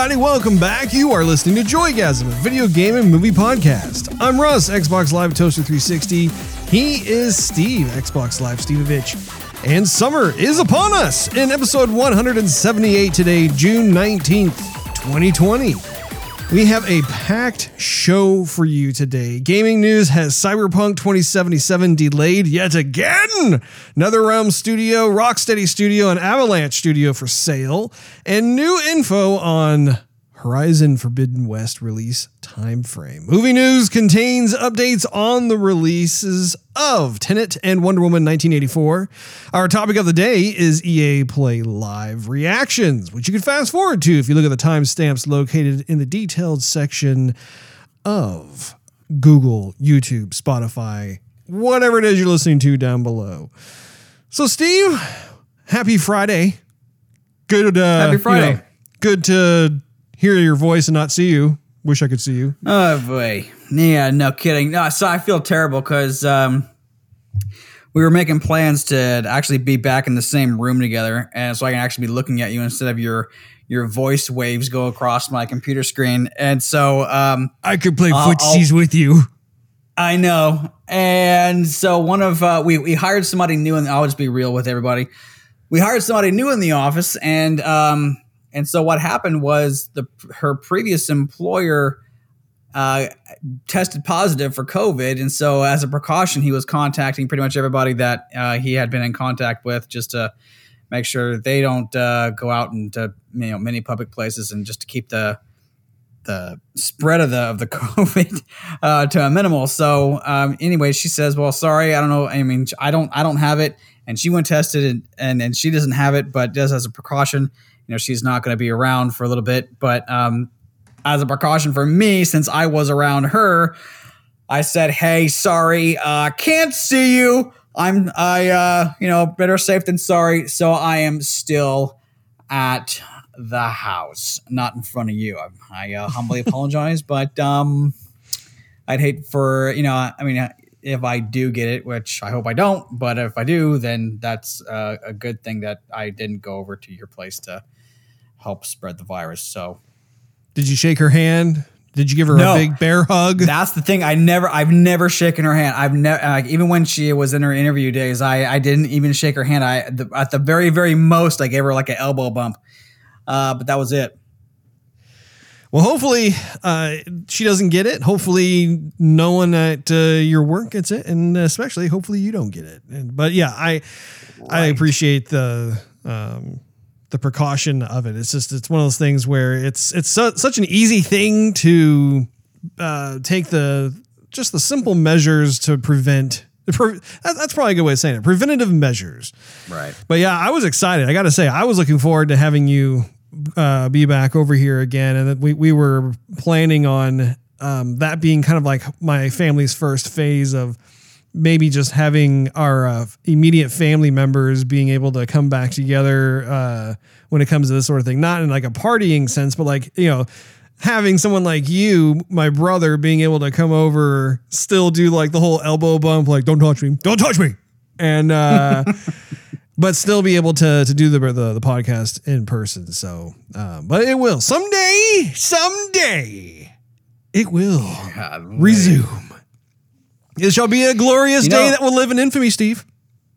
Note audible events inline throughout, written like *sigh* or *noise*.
everybody, welcome back. You are listening to Joygasm, a video game and movie podcast. I'm Russ, Xbox Live Toaster 360. He is Steve, Xbox Live Stevevich. And summer is upon us in episode 178 today, June 19th, 2020. We have a packed show for you today. Gaming news has Cyberpunk 2077 delayed yet again. NetherRealm Studio, Rocksteady Studio, and Avalanche Studio for sale, and new info on Horizon Forbidden West release timeframe. Movie news contains updates on the releases of Tenet and Wonder Woman 1984. Our topic of the day is EA Play Live reactions, which you can fast forward to if you look at the timestamps located in the detailed section of Google, YouTube, Spotify, whatever it is you're listening to down below. So, Steve, happy Friday. Good. Uh, Happy Friday. you know, good to hear your voice and not see you. Wish I could see you. Oh boy, yeah, no kidding. No, so I feel terrible because um, we were making plans to actually be back in the same room together, and so I can actually be looking at you instead of your your voice waves go across my computer screen. And so um, I could play I'll- footsies with you. I know. And so one of uh, we we hired somebody new, and I'll just be real with everybody. We hired somebody new in the office, and um, and so what happened was the her previous employer uh, tested positive for COVID, and so as a precaution, he was contacting pretty much everybody that uh, he had been in contact with, just to make sure they don't uh, go out into you know many public places, and just to keep the the spread of the of the *laughs* COVID uh, to a minimal. So um, anyway, she says, "Well, sorry, I don't know. I mean, I don't I don't have it." And she went tested, and and, and she doesn't have it, but does as a precaution. You know, she's not going to be around for a little bit, but um, as a precaution for me, since I was around her, I said, "Hey, sorry, uh, can't see you. I'm I uh, you know better safe than sorry. So I am still at." the house, not in front of you. I, I uh, humbly *laughs* apologize, but um, I'd hate for you know. I mean, if I do get it, which I hope I don't, but if I do, then that's uh, a good thing that I didn't go over to your place to help spread the virus. So Did you shake her hand? Did you give her No. a big bear hug? *laughs* that's the thing. I never, I've never shaken her hand. I've never, like, even when she was in her interview days, I, I didn't even shake her hand. I, the, at the very, very most, I gave her like an elbow bump. Uh, but that was it. well, hopefully uh, she doesn't get it. Hopefully no one at uh, your work gets it, and especially hopefully you don't get it. And, but yeah, I I appreciate the um, the precaution of it. It's just it's one of those things where it's it's su- such an easy thing to uh, take the just the simple measures to prevent. Pre- that's probably a good way of saying it. Preventative measures. Right. But yeah, I was excited. I got to say, I was looking forward to having you uh, be back over here again, and that we we were planning on um, that being kind of like my family's first phase of maybe just having our uh, immediate family members being able to come back together uh, when it comes to this sort of thing, not in like a partying sense, but like you know. Having someone like you, my brother, being able to come over, still do like the whole elbow bump, like "Don't touch me, don't touch me," and uh, *laughs* but still be able to to do the the, the podcast in person. So, um, but it will someday, someday, it will resume. It shall be a glorious You day know- that will live in infamy, Steve.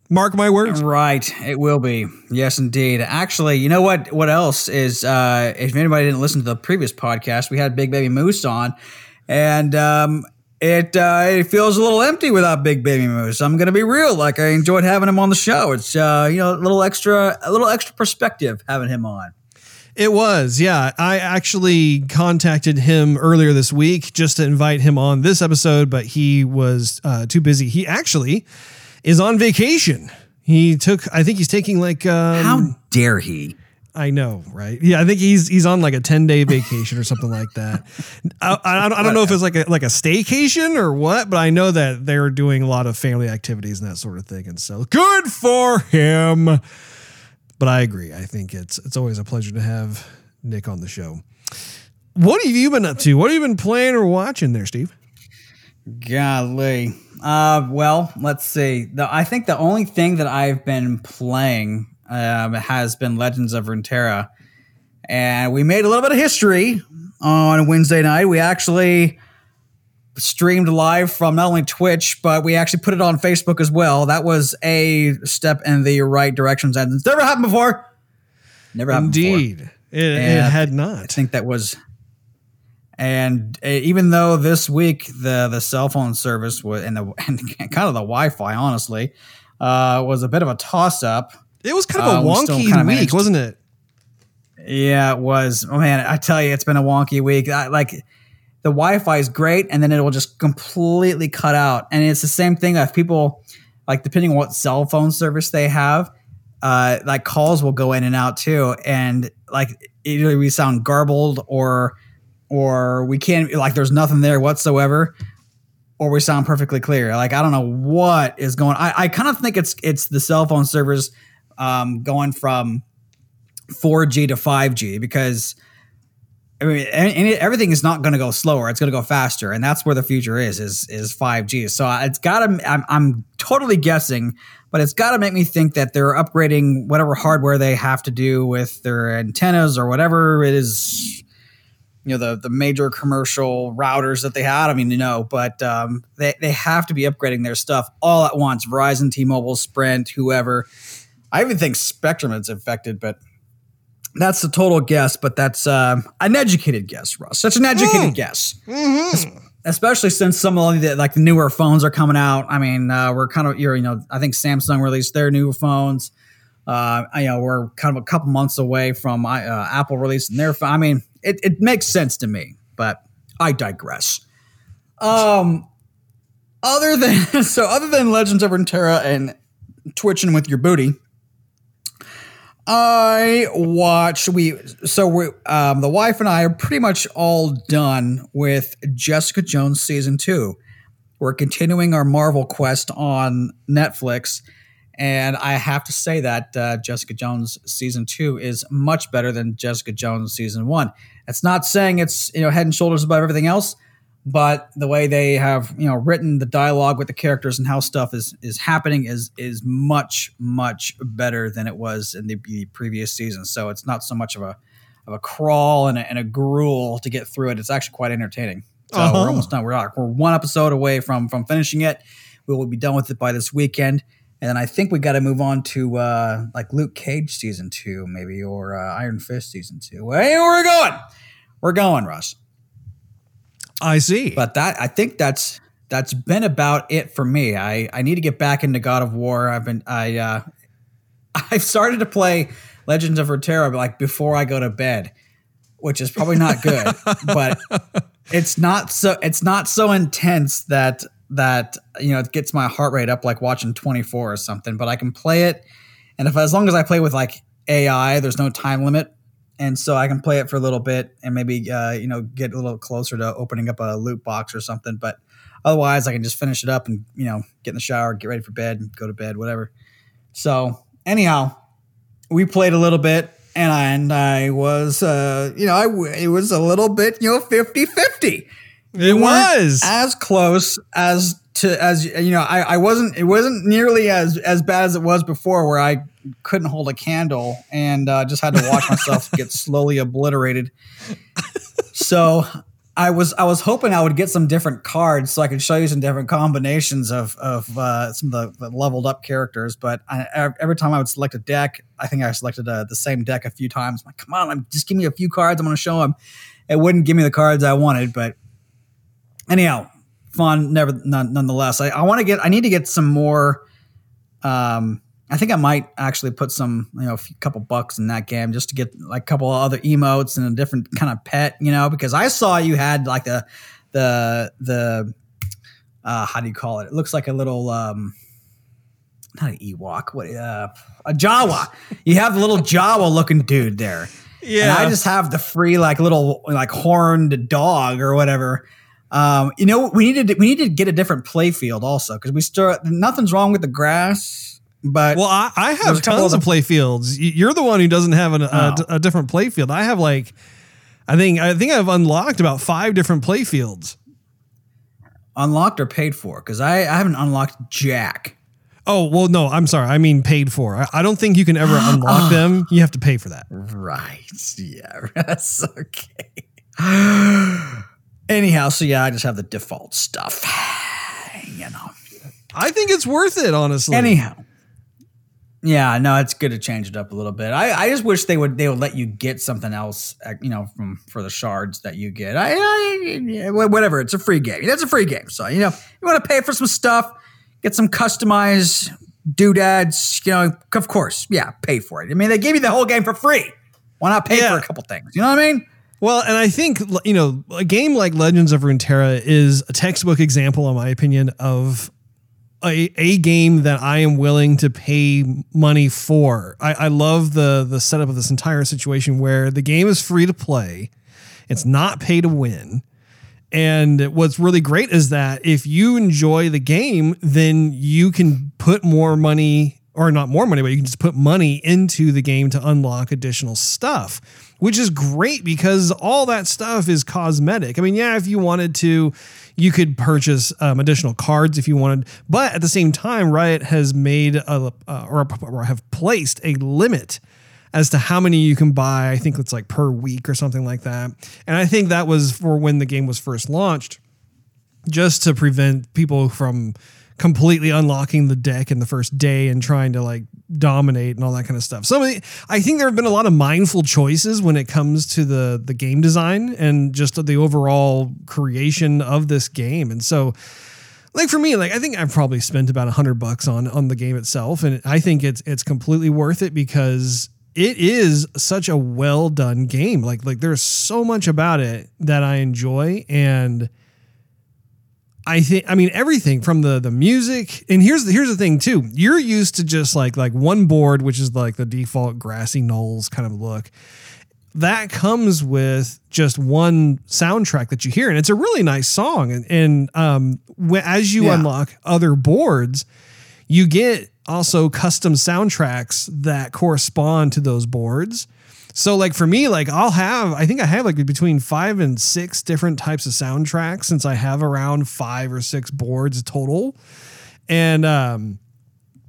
Mark my words. Right, it will be. Yes, indeed. Actually, you know what? What else is? Uh, if anybody didn't listen to the previous podcast, we had Big Baby Moose on, and um, it uh, it feels a little empty without Big Baby Moose. I'm gonna be real. Like I enjoyed having him on the show. It's uh, you know a little extra, a little extra perspective having him on. It was, yeah. I actually contacted him earlier this week just to invite him on this episode, but he was uh, too busy. He actually is on vacation. He took, I think he's taking like, um, How dare he? I know, right? Yeah, I think he's he's on like a ten day vacation or something like that. I, I, don't- I don't know if it's like a like a staycation or what, but I know that they're doing a lot of family activities and that sort of thing, and so good for him. But I agree. I think it's it's always a pleasure to have Nick on the show. What have you been up to? What have you been playing or watching there, Steve? Golly. Uh, well, let's see. The, I think the only thing that I've been playing um, has been Legends of Runeterra, and we made a little bit of history on Wednesday night. We actually streamed live from not only Twitch, but we actually put it on Facebook as well. That was a step in the right direction. It's never happened before. Never happened Indeed. before. It, it And had I think that was. And uh, even though this week the the cell phone service was and the *laughs* and kind of the Wi-Fi, honestly, uh, was a bit of a toss up. It was kind of a Uh, we wonky kinda week, managed- wasn't it? Yeah, it was. Oh man, I tell you, it's been a wonky week. I, like the Wi-Fi is great, and then it will just completely cut out. And it's the same thing if people like depending on what cell phone service they have, uh, like calls will go in and out too. And like either we sound garbled or or we can't like there's nothing there whatsoever. Or we sound perfectly clear. Like I don't know what is going. I, I kind of think it's it's the cell phone servers um, going from 4G to 5G because I mean and- and everything is not going to go slower. It's going to go faster, and that's where the future is is is 5G. So it's got to. I'm, I'm totally guessing, but it's got to make me think that they're upgrading whatever hardware they have to do with their antennas or whatever it is. You know the the major commercial routers that they had. I mean, you know, but um, they they have to be upgrading their stuff all at once. Verizon, T-Mobile, Sprint, whoever. I even think Spectrum is affected, but that's a total guess. But that's um, an educated guess, Russ. That's an educated Mm. guess, Mm-hmm. especially since some of the like the newer phones are coming out. I mean, uh, we're kind of you're, you know I think Samsung released their new phones. Uh, you know, we're kind of a couple months away from uh, Apple releasing their phone. I mean, it, it makes sense to me, but I digress. Um, other than *laughs* so, other than Legends of Runeterra and twitching with your booty, I watched. We so we um, the wife and I are pretty much all done with Jessica Jones season two. We're continuing our Marvel quest on Netflix, and I have to say that uh, Jessica Jones season two is much better than Jessica Jones season one. It's not saying it's you know head and shoulders above everything else, but the way they have you know written the dialogue with the characters and how stuff is is happening is is much much better than it was in the, the previous season. So it's not so much of a of a crawl and a, and a gruel to get through it. It's actually quite entertaining. So Uh-huh. we're almost done. We're we're one episode away from from finishing it. We will be done with it by this weekend. And then I think we got to move on to uh, like Luke Cage season two, maybe, or uh, Iron Fist season two. Hey, where are we going? We're going, Russ. I see. But that I think that's that's been about it for me. I I need to get back into God of War. I've been I uh *laughs* I've started to play Legends of Runeterra like before I go to bed, which is probably not good. but *laughs* it's not so it's not so intense that that you know it gets my heart rate up like watching 24 or something. But I can play it, and if as long as I play with like AI, there's no time limit and so I can play it for a little bit and maybe uh, you know get a little closer to opening up a loot box or something. But otherwise, I can just finish it up and you know get in the shower, get ready for bed, and go to bed, whatever. So anyhow, we played a little bit, and I, and I was uh, you know I it was a little bit you know 50-50. it was. as close as to as you know I, I wasn't it wasn't nearly as as bad as it was before where I couldn't hold a candle and uh, just had to watch myself get *laughs* slowly obliterated. So I was I was hoping I would get some different cards so I could show you some different combinations of of uh, some of the, the leveled up characters. But I, every time I would select a deck, I think I selected uh, the same deck a few times. I'm like, come on, I'm, just give me a few cards. I'm going to show them. It wouldn't give me the cards I wanted, but anyhow, fun. Never none, nonetheless. I, I want to get. I need to get some more. Um, I think I might actually put some, you know, a few, couple bucks in that game just to get like a couple of other emotes and a different kind of pet, you know, because I saw you had like the the the uh, how do you call it? It looks like a little um, not an Ewok, what uh, a Jawa. you have a little *laughs* Jawa looking dude there. yeah. And I just have the free like little like horned dog or whatever. Um, you know, we needed to, we needed to get a different play field also because we still nothing's wrong with the grass, but well, I, I have tons of of play fields. You're the one who doesn't have an, a, Oh. a different play field. I have like, I think I think I've unlocked about five different play fields. unlocked or paid for because I, I haven't unlocked Jack. Oh well, no, I'm sorry. I mean paid for. I, I don't think you can ever *gasps* unlock them. You have to pay for that. Right. Yeah. *laughs* That's okay. Anyhow, so yeah, I just have the default stuff. *sighs* You know. I think it's worth it, honestly. Anyhow. Yeah, no, it's good to change it up a little bit. I, I just wish they would they would let you get something else, uh, you know, from for the shards that you get. I, I whatever, it's a free game. That's a free game. So you know, you want to pay for some stuff, get some customized doodads. You know, of course, yeah, pay for it. I mean, they gave you the whole game for free. Why not pay Yeah. for a couple things? You know what I mean? Well, and I think you know a game like Legends of Runeterra is a textbook example, in my opinion, of a, a game that I am willing to pay money for. I, I love the the setup of this entire situation where the game is free to play, it's not pay to win. And what's really great is that if you enjoy the game, then you can put more money, or not more money, but you can just put money into the game to unlock additional stuff, which is great because all that stuff is cosmetic. I mean, yeah, if you wanted to, you could purchase um, additional cards if you wanted, but at the same time, Riot has made a, uh, or, or have placed a limit as to how many you can buy. I think it's like per week or something like that. And I think that was for when the game was first launched, just to prevent people from completely unlocking the deck in the first day and trying to like dominate and all that kind of stuff. So I think there have been a lot of mindful choices when it comes to the the game design and just the overall creation of this game. And so like for me, like I think I've probably spent about a hundred bucks on on the game itself, and I think it's it's completely worth it because it is such a well done game. Like like there's so much about it that I enjoy, and I think I mean everything from the the music. And here's the here's the thing too. You're used to just like like one board, which is like the default grassy knolls kind of look that comes with just one soundtrack that you hear and it's a really nice song and, and um as you Yeah. unlock other boards you get also custom soundtracks that correspond to those boards so like for me like i'll have i think i have like between five and six different types of soundtracks since i have around five or six boards total and um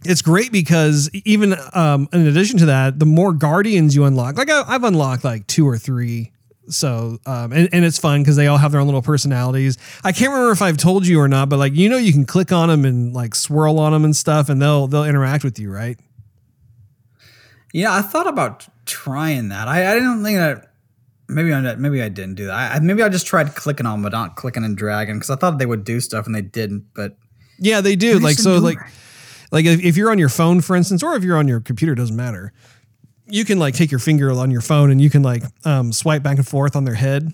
it's great because even um, in addition to that, the more guardians you unlock, like I, I've unlocked like two or three. So, um, and, and it's fun because they all have their own little personalities. I can't remember if I've told you or not, but like, you know, you can click on them and like swirl on them and stuff and they'll, they'll interact with you, right? Yeah, I thought about trying that. I, I didn't think that. Maybe I maybe I didn't do that. I, maybe I just tried clicking on, them, but not clicking and dragging because I thought they would do stuff and they didn't. But Yeah, they do. Like, so like, like if, if you're on your phone, for instance, or if you're on your computer, doesn't matter. You can like take your finger on your phone and you can like um, swipe back and forth on their head.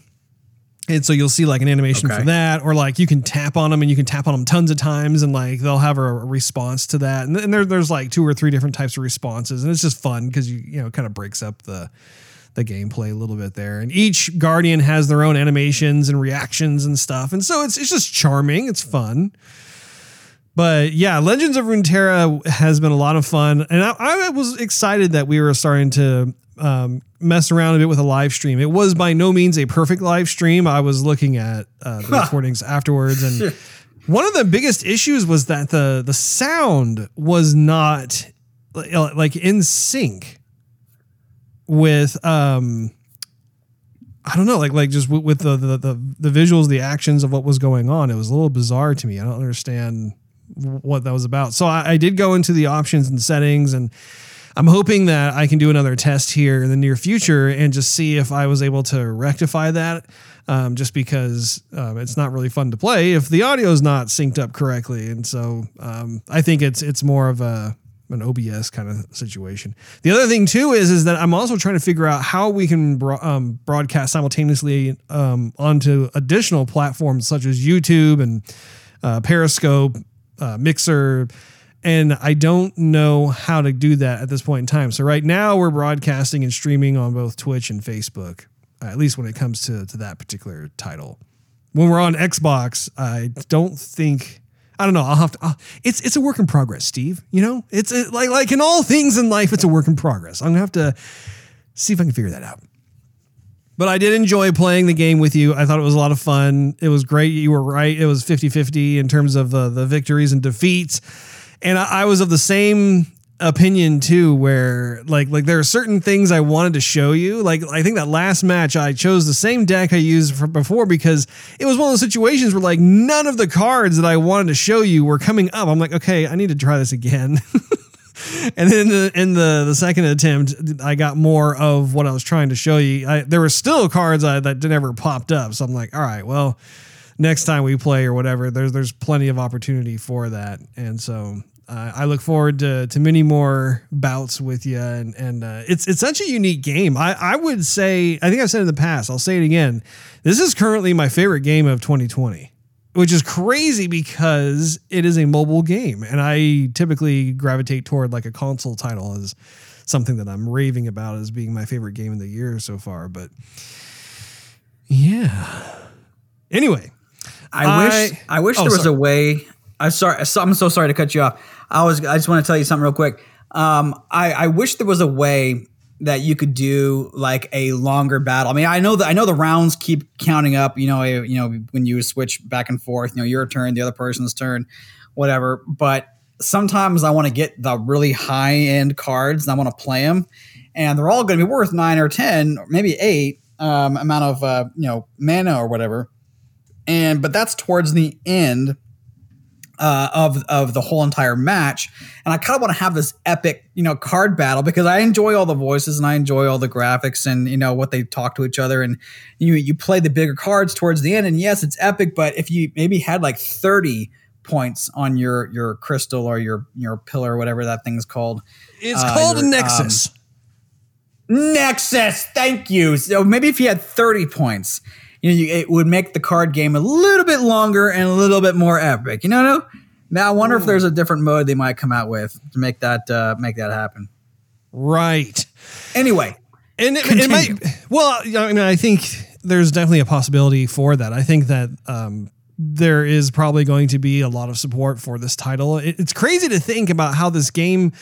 And so you'll see like an animation for that, or like you can tap on them and you can tap on them tons of times and like they'll have a, a response to that. And, and there, there's like two or three different types of responses. And it's just fun because you, you know, kind of breaks up the, the gameplay a little bit there. And each guardian has their own animations and reactions and stuff. And so it's, it's just charming. It's fun. But yeah, Legends of Runeterra has been a lot of fun, and I, I was excited that we were starting to um, mess around a bit with a live stream. It was by no means a perfect live stream. I was looking at uh, the *laughs* recordings afterwards, and one of the biggest issues was that the the sound was not like, like in sync with um I don't know, like like just with, with the, the the the visuals, the actions of what was going on. It was a little bizarre to me. I don't understand what that was about. So I, I did go into the options and settings, and I'm hoping that I can do another test here in the near future and just see if I was able to rectify that. Um, just because um, it's not really fun to play if the audio is not synced up correctly, and so um, I think it's it's more of a an OBS kind of situation. The other thing too is is that I'm also trying to figure out how we can bro- um, broadcast simultaneously um, onto additional platforms such as YouTube and uh, Periscope, uh, Mixer, and I don't know how to do that at this point in time. So right now we're broadcasting and streaming on both Twitch and Facebook, uh, at least when it comes to to that particular title. When we're on Xbox, I don't think. I don't know. I'll have to. Uh, it's it's a work in progress, Steve. You know, it's uh like like in all things in life, it's a work in progress. I'm gonna have to see if I can figure that out. But I did enjoy playing the game with you. I thought it was a lot of fun. It was great. You were right. It was 50 50 in terms of the, the victories and defeats. And I, I was of the same opinion too where like like there are certain things I wanted to show you. Like I think that last match I chose the same deck I used for before because it was one of those situations where like none of the cards that I wanted to show you were coming up. I'm like okay I need to try this again. *laughs* And then in the, in the the second attempt I got more of what I was trying to show you. I, there were still cards I, that never popped up. So I'm like all right well next time we play or whatever there's there's plenty of opportunity for that. And so uh, I look forward to, to many more bouts with you, and and uh, it's it's such a unique game. I, I would say I think I've said in the past. I'll say it again. This is currently my favorite game of 2020, which is crazy because it is a mobile game, and I typically gravitate toward like a console title as something that I'm raving about as being my favorite game of the year so far. But yeah. Anyway, I, I wish I wish oh, there was sorry. a way. I'm sorry. I'm so sorry to cut you off. I was. I just want to tell you something real quick. Um, I, I wish there was a way that you could do like a longer battle. I mean, I know that I know the rounds keep counting up. You know, you know when you switch back and forth. You know, your turn, the other person's turn, whatever. But sometimes I want to get the really high end cards and I want to play them, and they're all going to be worth nine or ten, or maybe eight um, amount of uh, you know mana or whatever. And but that's towards the end uh, of of the whole entire match. And I kind of want to have this epic, you know, card battle because I enjoy all the voices and I enjoy all the graphics and you know what they talk to each other. And you you play the bigger cards towards the end. And yes, it's epic. But if you maybe had like thirty points on your your crystal or your your pillar, or whatever that thing's called, it's uh, called your, a nexus. Um, Nexus, thank you. So maybe if you had 30 points, you know, you, it would make the card game a little bit longer and a little bit more epic. You know, now I wonder Ooh. if there's a different mode they might come out with to make that uh, make that happen. Right. Anyway, and it, it, might. Well, I mean, I think there's definitely a possibility for that. I think that um, there is probably going to be a lot of support for this title. It, it's crazy to think about how this game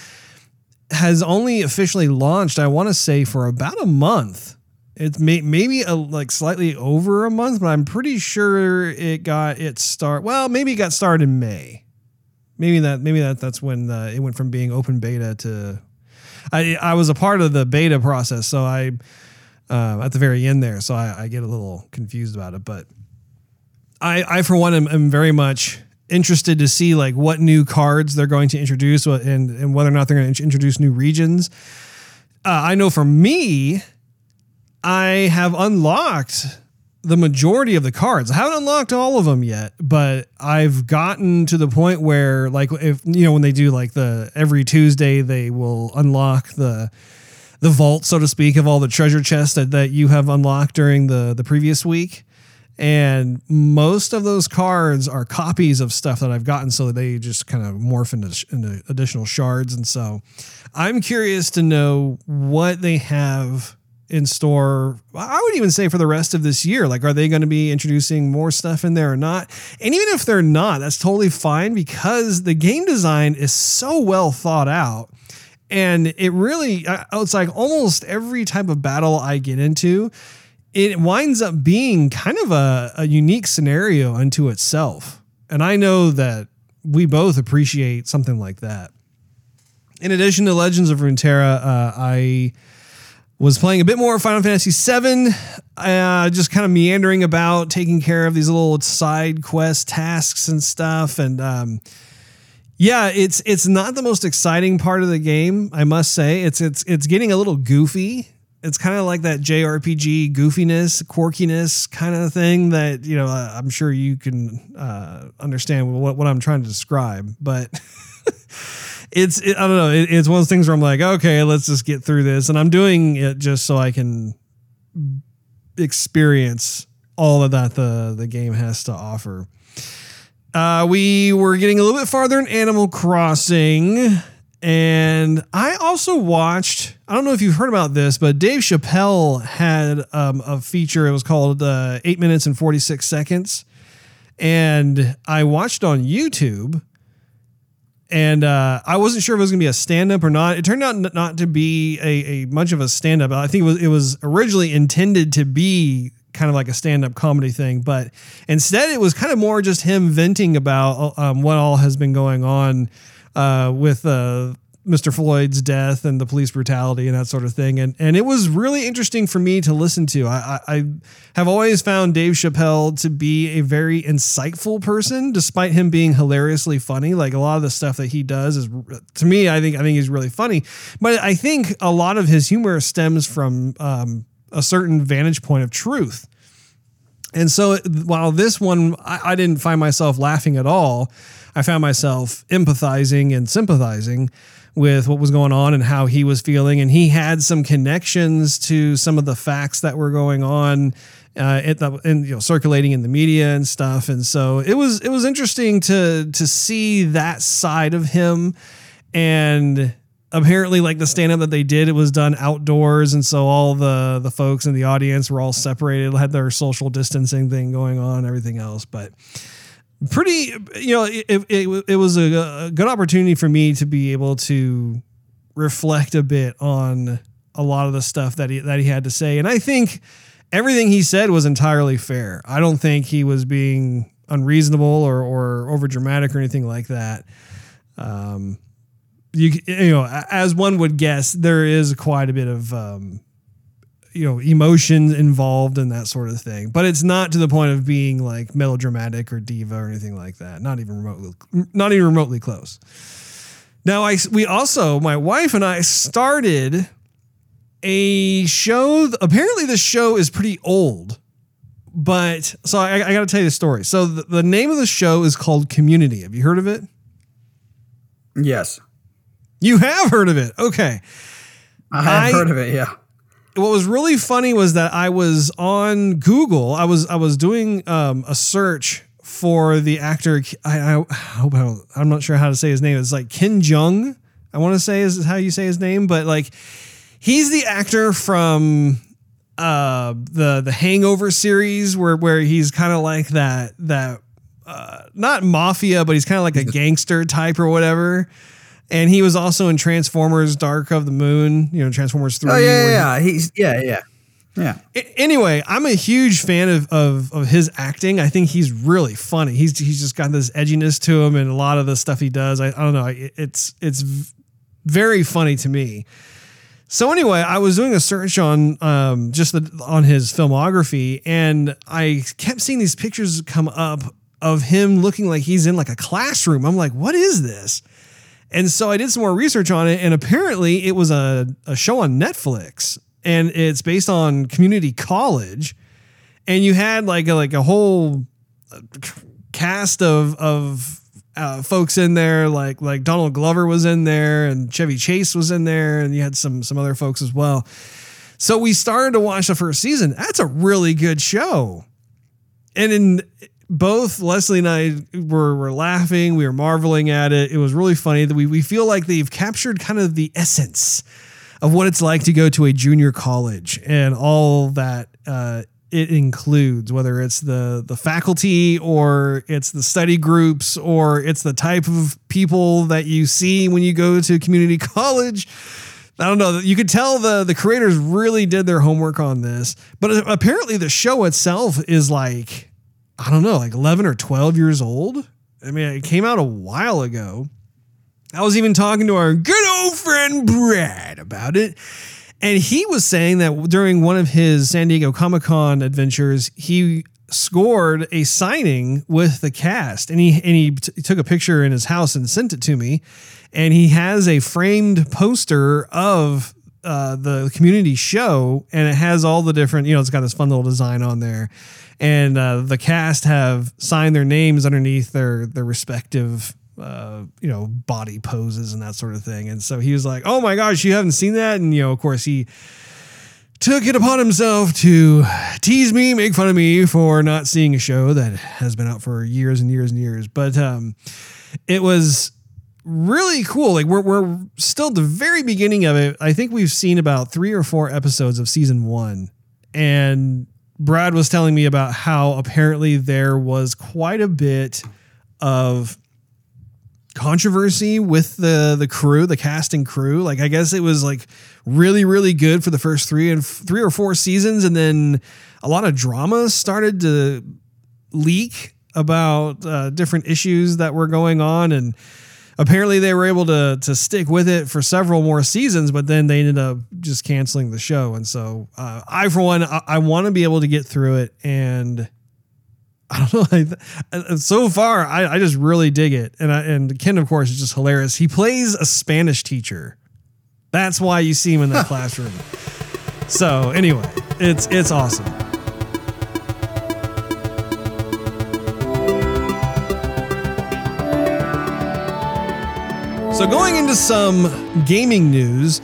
has only officially launched. I want to say for about a month it's may, maybe a, like slightly over a month, but I'm pretty sure it got its start. Well, maybe it got started in May. Maybe that maybe that that's when uh, it went from being open beta to. I I was a part of the beta process, so I uh, at the very end there, so I, I, get a little confused about it. But I I for one am, am very much interested to see like what new cards they're going to introduce and and whether or not they're going to introduce new regions. Uh, I know for me, I have unlocked the majority of the cards. I haven't unlocked all of them yet, but I've gotten to the point where like if you know when they do like the every Tuesday they will unlock the the vault so to speak of all the treasure chests that, that you have unlocked during the the previous week. And most of those cards are copies of stuff that I've gotten, so they just kind of morph into, into additional shards. And so I'm curious to know what they have in store i would even say for the rest of this year like are they going to be introducing more stuff in there or not? And even if they're not that's totally fine because the game design is so well thought out and it really it's like almost every type of battle i get into it winds up being kind of a, a unique scenario unto itself. And i know that we both appreciate something like that. In addition to legends of runeterra uh, i was playing a bit more Final Fantasy VII, uh, just kind of meandering about, taking care of these little side quest tasks and stuff. And um, yeah, it's it's not the most exciting part of the game, I must say. It's it's it's getting a little goofy. It's kind of like that JRPG goofiness, quirkiness kind of thing that you know. I'm sure you can uh, understand what what I'm trying to describe, but. *laughs* it's it, I don't know. It, it's one of those things where I'm like, okay, let's just get through this, and I'm doing it just so I can experience all of that the the game has to offer. Uh, we were getting a little bit farther in Animal Crossing, and I also watched. I don't know if you've heard about this, but Dave Chappelle had um, a feature. It was called uh, Eight Minutes and Forty Six Seconds, and I watched on YouTube and uh, I wasn't sure if it was going to be a stand up or not. It turned out not to be a, a much of a stand up. I think it was it was originally intended to be kind of like a stand up comedy thing, but instead it was kind of more just him venting about um, what all has been going on uh, with uh, Mr. Floyd's death and the police brutality and that sort of thing. And and it was really interesting for me to listen to. I, I, I have always found Dave Chappelle to be a very insightful person, despite him being hilariously funny. Like a lot of the stuff that he does is to me, I think I think he's really funny. But I think a lot of his humor stems from um, a certain vantage point of truth. And so while this one I, I didn't find myself laughing at all, I found myself empathizing and sympathizing with what was going on and how he was feeling. And he had some connections to some of the facts that were going on uh, at the, and you know circulating in the media and stuff. And so it was it was interesting to to see that side of him. And apparently, like the stand up that they did, it was done outdoors, and so all the the folks in the audience were all separated, had their social distancing thing going on, everything else, but pretty you know it, it, it was a, good opportunity for me to be able to reflect a bit on a lot of the stuff that he that he had to say. And i think everything he said was entirely fair. I don't think he was being unreasonable or or over dramatic or anything like that. Um you you know as one would guess there is quite a bit of um you know emotions involved and that sort of thing. But it's not to the point of being like melodramatic or diva or anything like that. Not even remotely not even remotely close. Now i we also my wife and i started a show apparently the show is pretty old but so i, I gotta tell you the story. So the, the name of the show is called community. Have you heard of it? Yes. You have heard of it. Okay. I have I, heard of it yeah what was really funny was that I was on Google. I was I was doing um, a search for the actor. I, I hope I don't, I'm not sure how to say his name. It's like Ken Jeong. I want to say is how you say his name, but like he's the actor from uh, the the Hangover series where where he's kind of like that that uh, not mafia, but he's kind of like a *laughs* gangster type or whatever and he was also in Transformers: Dark of the Moon. You know, Transformers Three. Oh yeah, yeah, yeah. He's yeah, yeah. Yeah. Anyway, I'm a huge fan of, of of his acting. I think he's really funny. He's he's just got this edginess to him, and a lot of the stuff he does. I, I don't know. It's it's very funny to me. So anyway, I was doing a search on um, just the, on his filmography, and I kept seeing these pictures come up of him looking like he's in like a classroom. I'm like, what is this? And so I did some more research on it, and apparently it was a, a show on Netflix, and it's based on community college. And you had like a, like a whole uh, cast of of uh, folks in there, like like Donald Glover was in there, and Chevy Chase was in there, and you had some some other folks as well. So we started to watch the first season. That's a really good show. And in both Leslie and I were, were laughing. We were marveling at it. It was really funny that we, we feel like they've captured kind of the essence of what it's like to go to a junior college and all that uh, it includes, whether it's the the faculty or it's the study groups or it's the type of people that you see when you go to community *laughs* college. I don't know. You could tell the the creators really did their homework on this, but apparently the show itself is like I don't know, like 11 or 12 years old. I mean, it came out a while ago. I was even talking to our good old friend Brad about it. And he was saying that during one of his San Diego Comic Con adventures, he scored a signing with the cast and he and he t- took a picture in his house and sent it to me and he has a framed poster of uh, the community show and it has all the different you know it's got this fun little design on there and uh, the cast have signed their names underneath their their respective uh, you know body poses and that sort of thing. And so he was like, "Oh my gosh, you haven't seen that?" And you know, of course, he took it upon himself to tease me, make fun of me for not seeing a show that has been out for years and years and years. But um, it was really cool. Like we're we're still the very beginning of it. I think we've seen about three or four episodes of season one, and Brad was telling me about how apparently there was quite a bit of controversy with the the crew, the cast and crew. Like I guess it was like really really good for the first 3 and 3 or 4 seasons and then a lot of drama started to leak about uh, different issues that were going on and apparently they were able to to stick with it for several more seasons, but then they ended up just canceling the show. And so uh, I, for one, I, I want to be able to get through it. And *laughs* I don't know. I, so far, I, I just really dig it. And I, and Ken, of course, is just hilarious. He plays a Spanish teacher. That's why you see him in that *laughs* classroom. So anyway, it's it's awesome. So, going into some gaming news,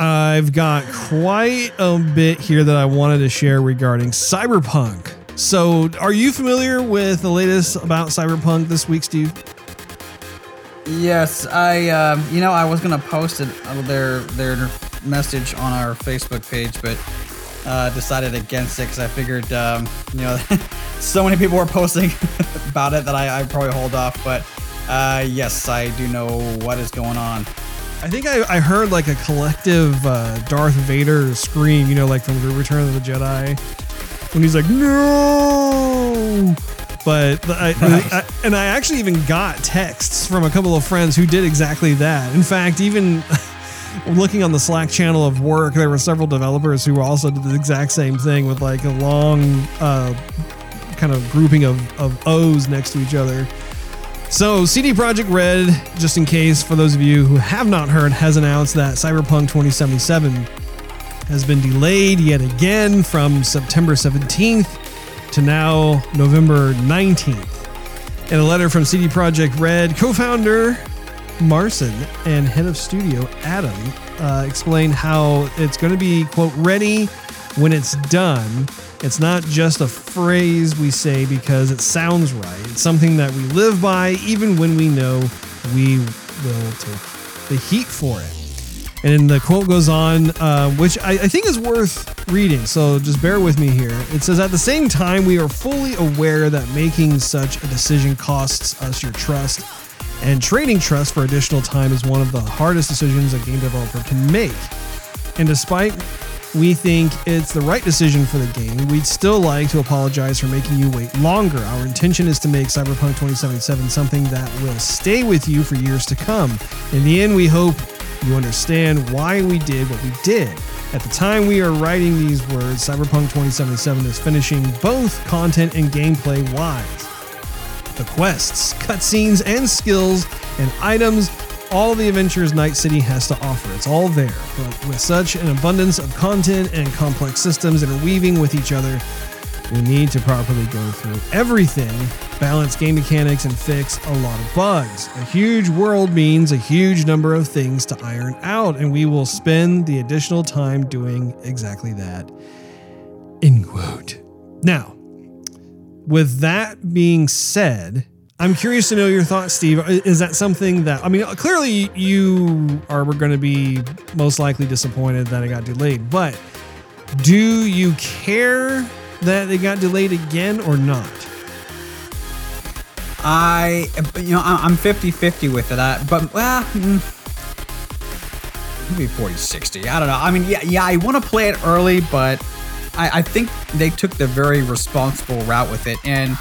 I've got quite a bit here that I wanted to share regarding Cyberpunk. So, are you familiar with the latest about Cyberpunk this week, Steve? Yes, I. Um, you know, I was gonna post it uh, their their message on our Facebook page, but uh, decided against it because I figured, um, you know, *laughs* so many people were posting *laughs* about it that I I probably hold off. But uh, yes, I do know what is going on. I think I, I heard like a collective uh, Darth Vader scream, you know, like from the Return of the Jedi, when he's like, no. But I, right. I, and I actually even got texts from a couple of friends who did exactly that. In fact, even *laughs* looking on the Slack channel of work, there were several developers who also did the exact same thing with like a long uh, kind of grouping of, of O's next to each other. So, CD Projekt Red, just in case for those of you who have not heard, has announced that Cyberpunk 2077 has been delayed yet again from September 17th to now November 19th. In a letter from CD Projekt Red, co founder Marcin and head of studio Adam uh, explained how it's going to be, quote, ready when it's done it's not just a phrase we say because it sounds right. It's something that we live by even when we know we will take the heat for it. And the quote goes on, uh, which I, I think is worth reading. So just bear with me here. It says, At the same time, we are fully aware that making such a decision costs us your trust. And trading trust for additional time is one of the hardest decisions a game developer can make. And despite we think it's the right decision for the game. We'd still like to apologize for making you wait longer. Our intention is to make Cyberpunk 2077 something that will stay with you for years to come. In the end, we hope you understand why we did what we did. At the time we are writing these words, Cyberpunk 2077 is finishing both content and gameplay wise. The quests, cutscenes, and skills and items all the adventures Night City has to offer. It's all there, but with such an abundance of content and complex systems interweaving with each other, we need to properly go through everything, balance game mechanics, and fix a lot of bugs. A huge world means a huge number of things to iron out, and we will spend the additional time doing exactly that. In quote. Now, with that being said, I'm curious to know your thoughts, Steve. Is that something that I mean? Clearly, you are going to be most likely disappointed that it got delayed. But do you care that it got delayed again or not? I, you know, I'm 50 50 with it. I, but, well, mm, maybe 40 60. I don't know. I mean, yeah, yeah, I want to play it early, but I, I think they took the very responsible route with it. And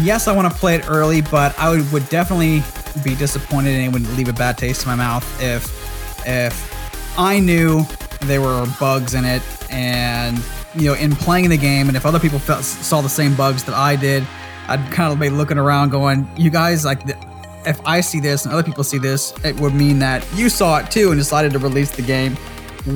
yes, I want to play it early, but I would, would definitely be disappointed and it would leave a bad taste in my mouth if if I knew there were bugs in it and you know in playing the game and if other people felt, saw the same bugs that I did, I'd kind of be looking around going, you guys like. if I see this and other people see this, it would mean that you saw it too and decided to release the game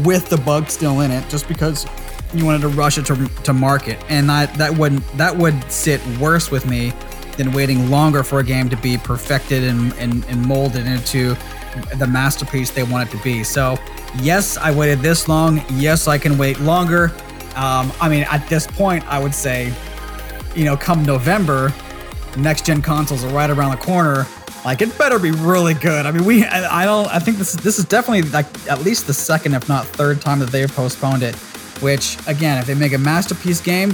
with the bug still in it just because you wanted to rush it to, to market, and that that would that would sit worse with me than waiting longer for a game to be perfected and, and, and molded into the masterpiece they want it to be. So, yes, I waited this long. Yes, I can wait longer. Um, I mean, at this point, I would say, you know, come November, next gen consoles are right around the corner. Like, it better be really good. I mean, we, I, I don't, I think this, this is definitely like at least the second, if not third time that they've postponed it. Which, again, if they make a masterpiece game,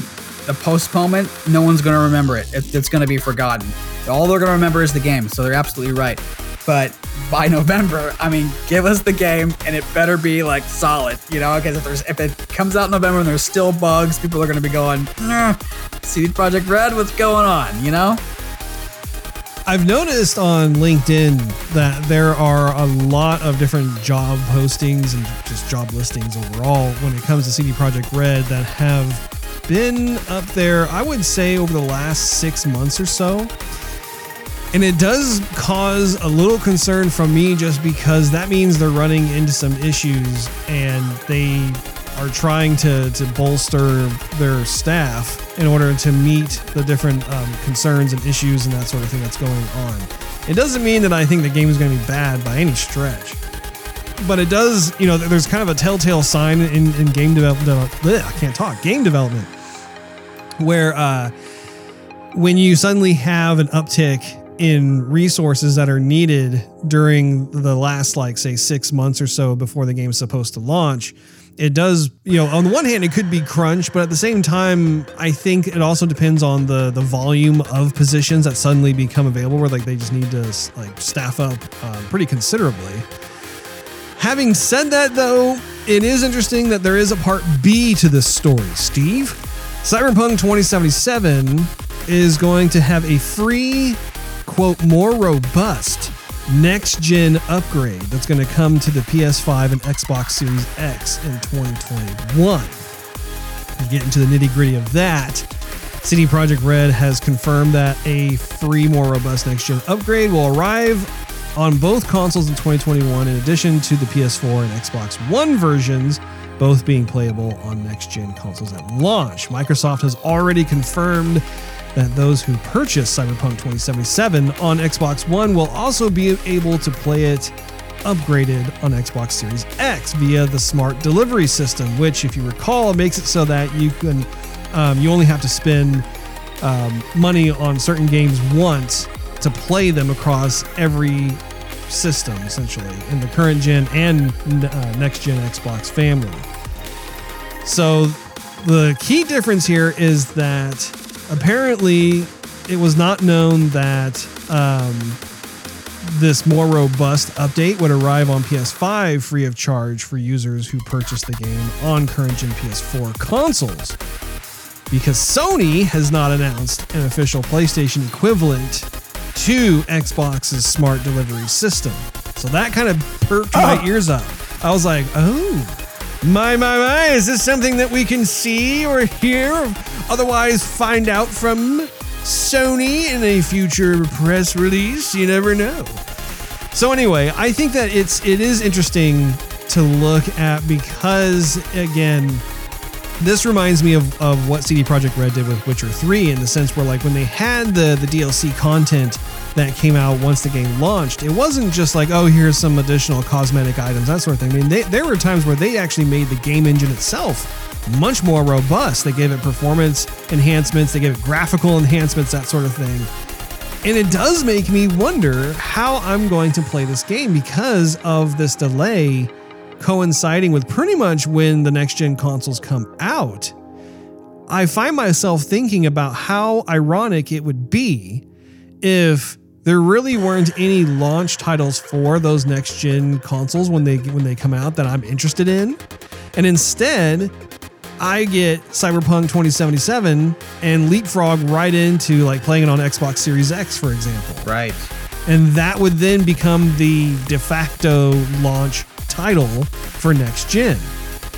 the postponement, no one's going to remember it. it it's going to be forgotten. All they're going to remember is the game. So they're absolutely right. But by *laughs* November, I mean, give us the game and it better be like solid, you know, because if there's if it comes out in November and there's still bugs, people are going to be going, nah, CD Projekt Red, what's going on, you know? I've noticed on LinkedIn that there are a lot of different job postings and just job listings overall when it comes to CD Projekt Red that have been up there, I would say, over the last six months or so. And it does cause a little concern from me just because that means they're running into some issues and they are trying to, to bolster their staff in order to meet the different um, concerns and issues and that sort of thing that's going on. It doesn't mean that I think the game is going to be bad by any stretch. But it does, you know, there's kind of a telltale sign in, in game development. I can't talk. Game development, where uh, when you suddenly have an uptick in resources that are needed during the last like say six months or so before the game is supposed to launch it does you know on the one hand it could be crunch but at the same time i think it also depends on the the volume of positions that suddenly become available where like they just need to like staff up uh, pretty considerably. Having said that though it is interesting that there is a part b to this story. Steve cyberpunk 2077 is going to have a free quote, more robust next gen upgrade that's going to come to the PS5 and Xbox Series X in 2021. To get into the nitty gritty of that, CD Projekt Red has confirmed that a free, more robust next gen upgrade will arrive on both consoles in 2021, in addition to the PS4 and Xbox One versions, both being playable on next gen consoles at launch. Microsoft has already confirmed that those who purchase Cyberpunk 2077 on Xbox One will also be able to play it upgraded on Xbox Series X via the smart delivery system, which, if you recall, makes it so that you can um, you only have to spend um, money on certain games once to play them across every system, essentially, in the current gen and uh, next gen Xbox family. So, the key difference here is that apparently it was not known that um, this more robust update would arrive on PS5 free of charge for users who purchased the game on current gen PS4 consoles. Because Sony has not announced an official PlayStation equivalent to Xbox's smart delivery system. So that kind of perked my ah. ears up. I was like, oh, my, my, my, is this something that we can see or hear? Otherwise, find out from Sony in a future press release. You never know. So anyway, I think that it's it is interesting to look at because again, this reminds me of, of what CD Projekt Red did with Witcher 3 in the sense where like when they had the the DLC content that came out once the game launched, it wasn't just like, oh, here's some additional cosmetic items, that sort of thing. I mean, they, there were times where they actually made the game engine itself much more robust. They gave it performance enhancements, they gave it graphical enhancements, that sort of thing. And it does make me wonder how I'm going to play this game because of this delay coinciding with pretty much when the next gen consoles come out. I find myself thinking about how ironic it would be if there really weren't any launch titles for those next gen consoles when they when they come out that I'm interested in. And instead, I get Cyberpunk 2077 and leapfrog right into like playing it on Xbox Series X, for example. Right. And that would then become the de facto launch title for next gen.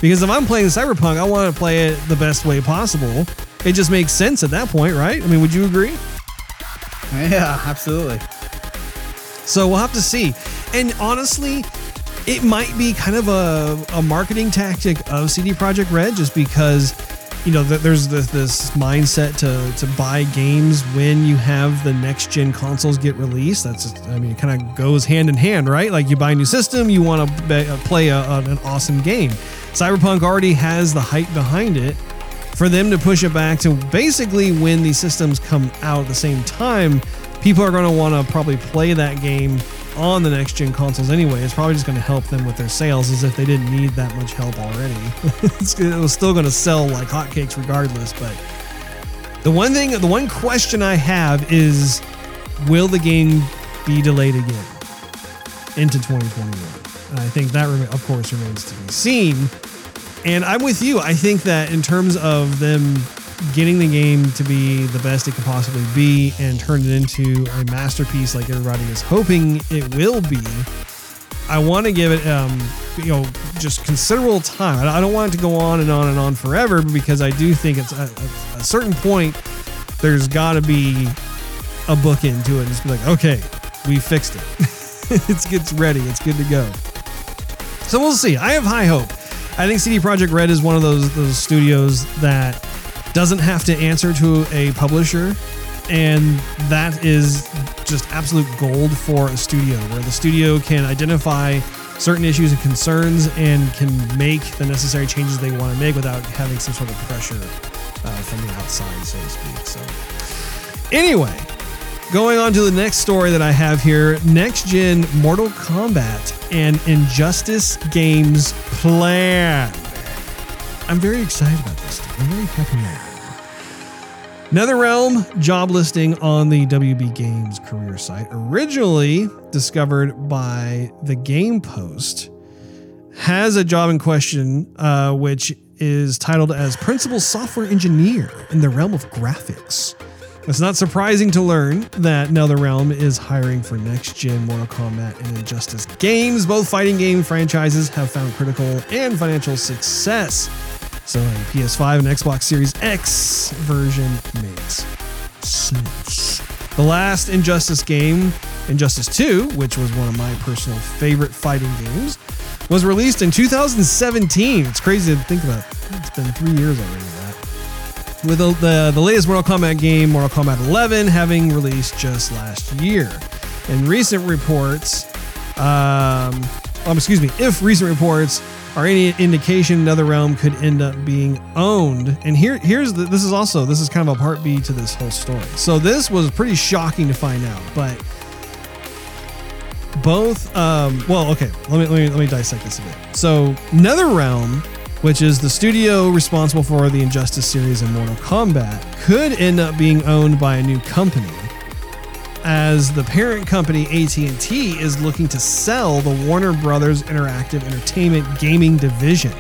Because if I'm playing Cyberpunk, I want to play it the best way possible. It just makes sense at that point, right? I mean, would you agree? Yeah, absolutely. So we'll have to see. And honestly, it might be kind of a, a marketing tactic of CD Projekt Red just because you know there's this, mindset to to buy games when you have the next gen consoles get released. That's i mean it kind of goes hand in hand right? Like you buy a new system you want to uh, play a, an awesome game. Cyberpunk already has the hype behind it for them to push it back to basically when these systems come out at the same time, people are going to want to probably play that game on the next gen consoles anyway. It's probably just going to help them with their sales as if they didn't need that much help already. *laughs* it was still going to sell like hotcakes regardless. But the one thing, the one question I have is will the game be delayed again into 2021? And I think that, of course, remains to be seen. And I'm with you. I think that in terms of them getting the game to be the best it can possibly be and turn it into a masterpiece like everybody is hoping it will be, I want to give it, um, you know, just considerable time. I don't want it to go on and on and on forever because I do think it's at a certain point, there's got to be a book into it and just be like, okay, we fixed it. *laughs* it's gets ready. It's good to go. So we'll see. I have high hope. I think CD Projekt Red is one of those those studios that doesn't have to answer to a publisher and that is just absolute gold for a studio where the studio can identify certain issues and concerns and can make the necessary changes they want to make without having some sort of pressure uh, from the outside, so to speak. So, anyway, going on to the next story that I have here next gen Mortal Kombat and Injustice Games plan. I'm very excited about this. I'm very happy now. NetherRealm job listing on the WB Games career site, originally discovered by the Game Post, has a job in question, uh, which is titled as Principal Software Engineer in the realm of graphics. It's not surprising to learn that NetherRealm is hiring for next gen Mortal Kombat and Injustice games. Both fighting game franchises have found critical and financial success. So a PS5 and Xbox Series X version makes sense. The last Injustice game, Injustice 2, which was one of my personal favorite fighting games, was released in 2017. It's crazy to think about. It's been three years already. That with the, the, the latest Mortal Kombat game, Mortal Kombat 11, having released just last year. In recent reports, um, um, excuse me, if recent reports are any indication NetherRealm could end up being owned. And here, here's the, this is also this is kind of a part B to this whole story. So this was pretty shocking to find out, but both, um, well, okay, let me let me let me dissect this a bit. So NetherRealm, which is the studio responsible for the Injustice series and Mortal Kombat, could end up being owned by a new company as the parent company AT&T is looking to sell the Warner Brothers Interactive Entertainment gaming division.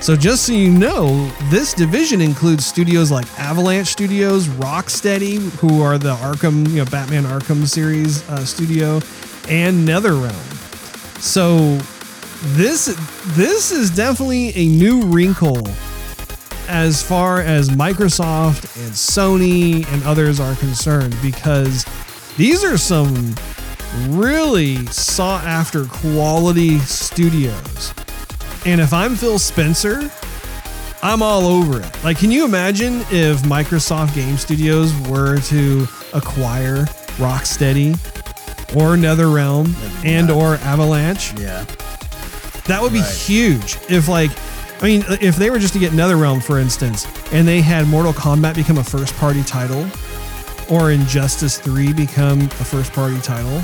So just so you know, this division includes studios like Avalanche Studios, Rocksteady, who are the Arkham, you know, Batman Arkham series uh, studio, and NetherRealm. So this this is definitely a new wrinkle as far as Microsoft and Sony and others are concerned because these are some really sought after quality studios. And if I'm Phil Spencer, I'm all over it. Like, can you imagine if Microsoft Game Studios were to acquire Rocksteady or NetherRealm and or Avalanche? Yeah. That would be Right. huge. If like I mean, if they were just to get NetherRealm, for instance, and they had Mortal Kombat become a first party title, or Injustice 3 become a first party title,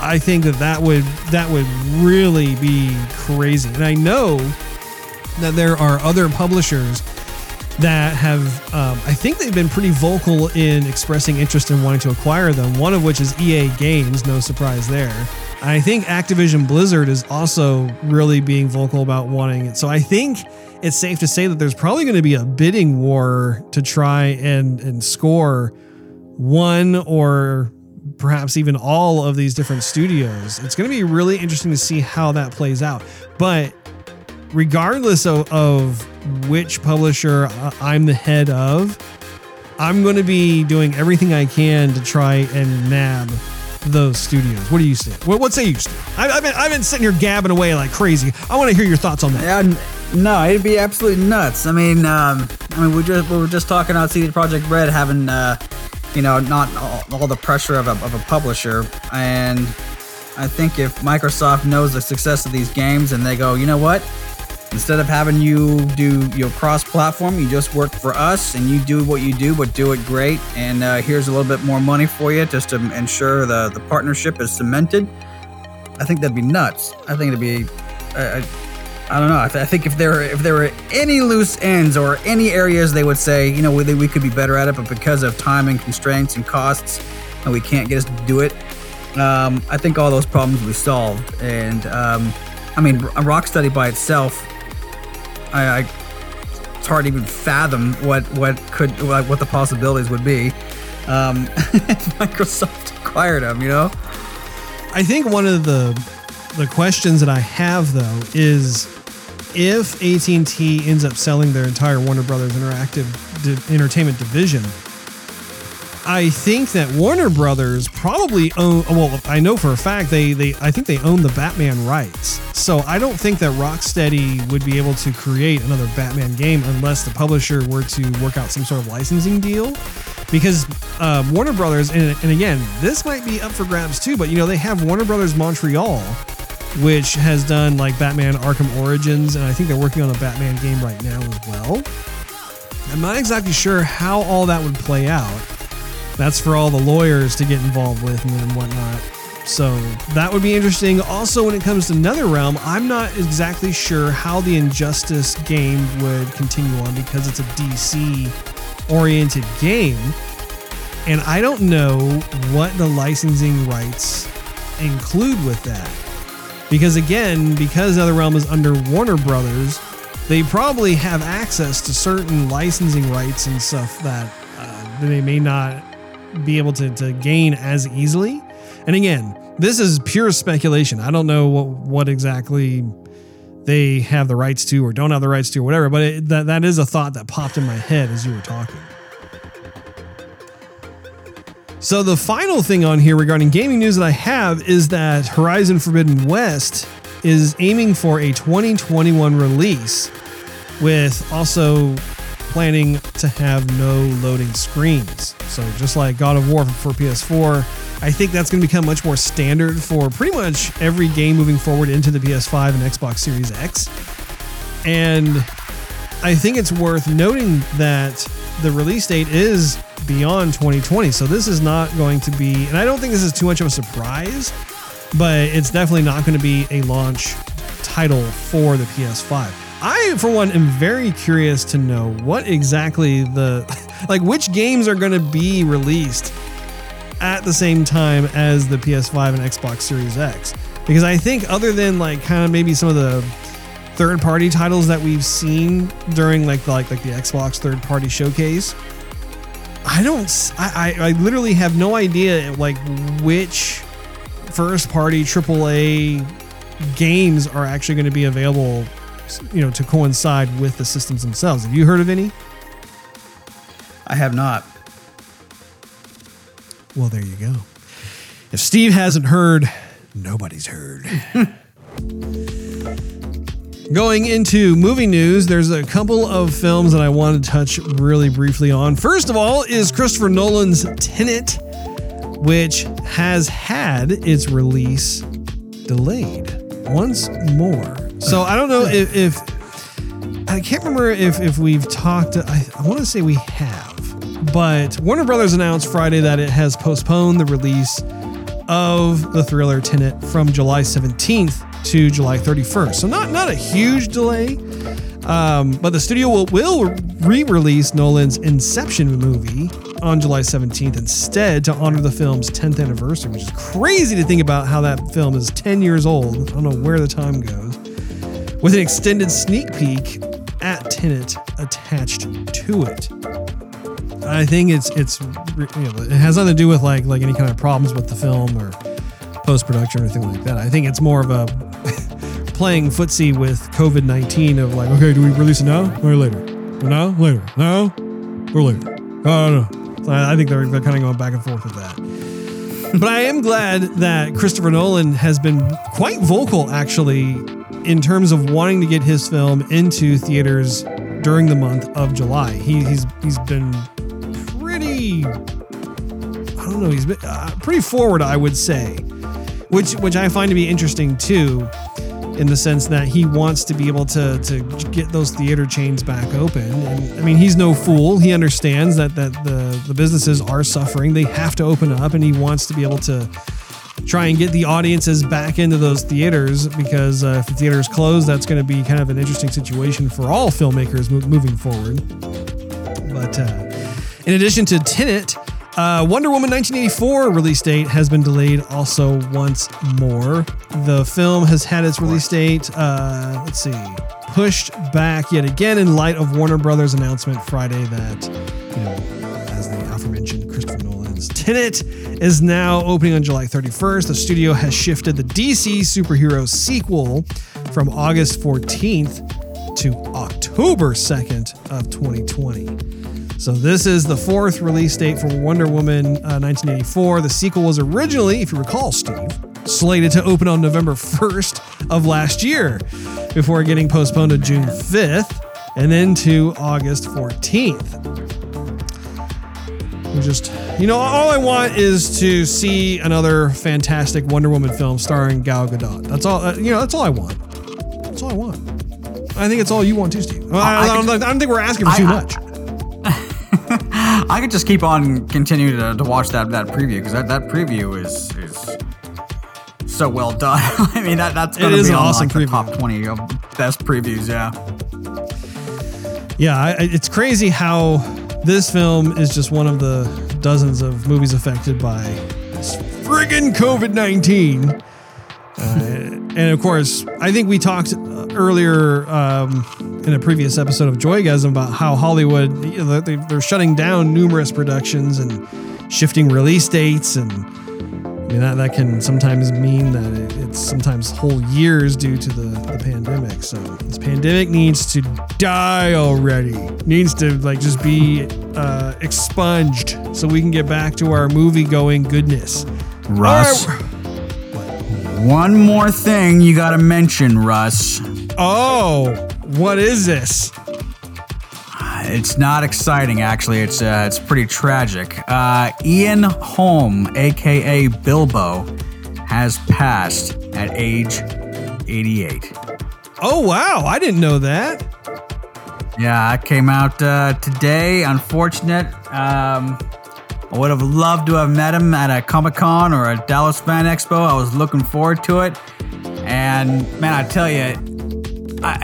I think that that would that would really be crazy. And I know that there are other publishers that have um, I think they've been pretty vocal in expressing interest in wanting to acquire them. One of which is EA Games, no surprise there. I think Activision Blizzard is also really being vocal about wanting it. So I think it's safe to say that there's probably going to be a bidding war to try and and score one or perhaps even all of these different studios. It's going to be really interesting to see how that plays out. But regardless of, of which publisher I'm the head of, I'm going to be doing everything I can to try and nab those studios. What do you say? What, what say you? I, I've, been, I've been sitting here gabbing away like crazy. I want to hear your thoughts on that. Yeah, no, it'd be absolutely nuts. I mean, um, I mean, we just we were just talking about CD Projekt Red having, uh, you know, not all, all the pressure of a, of a publisher, and I think if Microsoft knows the success of these games and they go, you know what, instead of having you do your cross-platform, you just work for us and you do what you do, but do it great. And uh, here's a little bit more money for you just to ensure the the partnership is cemented. I think that'd be nuts. I think it'd be. Uh, I don't know. I, th- I think if there if there were any loose ends or any areas they would say, you know, we, we could be better at it, but because of time and constraints and costs, and we can't get us to do it, um, I think all those problems will be solved. And um, I mean, a Rocksteady by itself, I, I it's hard to even fathom what what could like what the possibilities would be. Um, *laughs* Microsoft acquired them, you know. I think one of the the questions that I have though is if AT&T ends up selling their entire Warner Brothers Interactive di- Entertainment division, I think that Warner Brothers probably own. Well, I know for a fact they they I think they own the Batman rights. So I don't think that Rocksteady would be able to create another Batman game unless the publisher were to work out some sort of licensing deal. Because uh, Warner Brothers, and, and again, this might be up for grabs too, but you know they have Warner Brothers Montreal, which has done like Batman Arkham Origins, and I think they're working on a Batman game right now as well. I'm not exactly sure how all that would play out. That's for all the lawyers to get involved with and whatnot. So that would be interesting. Also, when it comes to NetherRealm, I'm not exactly sure how the Injustice game would continue on because it's a DC oriented game. And I don't know what the licensing rights include with that. Because again, because NetherRealm is under Warner Brothers, they probably have access to certain licensing rights and stuff that uh, they may not be able to, to gain as easily. And again, this is pure speculation. I don't know what, what exactly they have the rights to or don't have the rights to or whatever, but it, that, that is a thought that popped in my head as you were talking. So, the final thing on here regarding gaming news that I have is that Horizon Forbidden West is aiming for a 2021 release with also planning to have no loading screens. So just like God of War for PS4, I think that's going to become much more standard for pretty much every game moving forward into the PS5 and Xbox Series X. And I think it's worth noting that the release date is beyond 2020. So this is not going to be, and I don't think this is too much of a surprise, but it's definitely not going to be a launch title for the PS5. I, for one, am very curious to know what exactly the, *laughs* like, which games are going to be released at the same time as the PS5 and Xbox Series X. Because I think, other than like kind of maybe some of the third-party titles that we've seen during like the, like like the Xbox third-party showcase, I don't, I, I, I literally have no idea like which first-party AAA games are actually going to be available you know to coincide with the systems themselves. Have you heard of any? I have not. Well, there you go. If Steve hasn't heard, nobody's heard. *laughs* Going into movie news, there's a couple of films that I want to touch really briefly on. First of all, is Christopher Nolan's Tenet, which has had its release delayed once more. So I don't know if, if I can't remember if if we've talked. I, I want to say we have, but Warner Brothers announced Friday that it has postponed the release of the thriller Tenet from July 17th to July 31st. So not not a huge delay, um, but the studio will, will re-release Nolan's Inception movie on July 17th instead to honor the film's 10th anniversary, which is crazy to think about how that film is 10 years old. I don't know where the time goes. With an extended sneak peek at Tenet attached to it. I think it's it's you know, it has nothing to do with like like any kind of problems with the film or post production or anything like that. I think it's more of a *laughs* playing footsie with COVID nineteen of like, okay, do we release it now or later? No, later, no, or later. Oh no. So I, I think they're, they're kind of going back and forth with that. but I am glad that Christopher Nolan has been quite vocal actually in terms of wanting to get his film into theaters during the month of July. He, he's he's been pretty I don't know, he's been uh, pretty forward, I would say. Which which I find to be interesting too in the sense that he wants to be able to to get those theater chains back open. And I mean, he's no fool. He understands that that the the businesses are suffering. They have to open up and he wants to be able to try and get the audiences back into those theaters because uh, if the theaters close, that's going to be kind of an interesting situation for all filmmakers mo- moving forward. But uh, in addition to Tenet, uh, Wonder Woman 1984 release date has been delayed also once more. The film has had its release date, uh, let's see, pushed back yet again in light of Warner Brothers' announcement Friday that, you know, Nolan's Tenet is now opening on July 31st. The studio has shifted the DC superhero sequel from August 14th to October 2nd of 2020. So this is the fourth release date for Wonder Woman uh, 1984. The sequel was originally, if you recall, Steve, slated to open on November 1st of last year before getting postponed to June 5th and then to August 14th. We just, you know, all I want is to see another fantastic Wonder Woman film starring Gal Gadot. That's all, uh, you know, that's all I want. That's all I want. I think it's all you want too, Steve. I, I, I, don't, I don't, think we're asking for too much. *laughs* I could just keep on continuing to, to watch that that preview because that, that preview is is so well done. *laughs* I mean that that's going to be an awesome like, top twenty of best previews. Yeah, yeah, I, it's crazy how this film is just one of the dozens of movies affected by friggin' COVID nineteen. Uh, and of course, I think we talked earlier um, in a previous episode of Joygasm about how Hollywood you know, they, are shutting down numerous productions and shifting release dates, and mean that that can sometimes mean that it, it's sometimes whole years due to the, the pandemic. So this pandemic needs to die already. Needs to like just be uh, expunged so we can get back to our movie going goodness. Russ. One more thing you gotta mention, Russ. Oh, what is this? It's not exciting, actually. It's uh, it's pretty tragic. Uh, Ian Holm, aka Bilbo, has passed at age 88. Oh wow! I didn't know that. Yeah, it came out uh, today. Unfortunate. Um, I would have loved to have met him at a Comic Con or a Dallas Fan Expo. I was looking forward to it. And man, I tell you,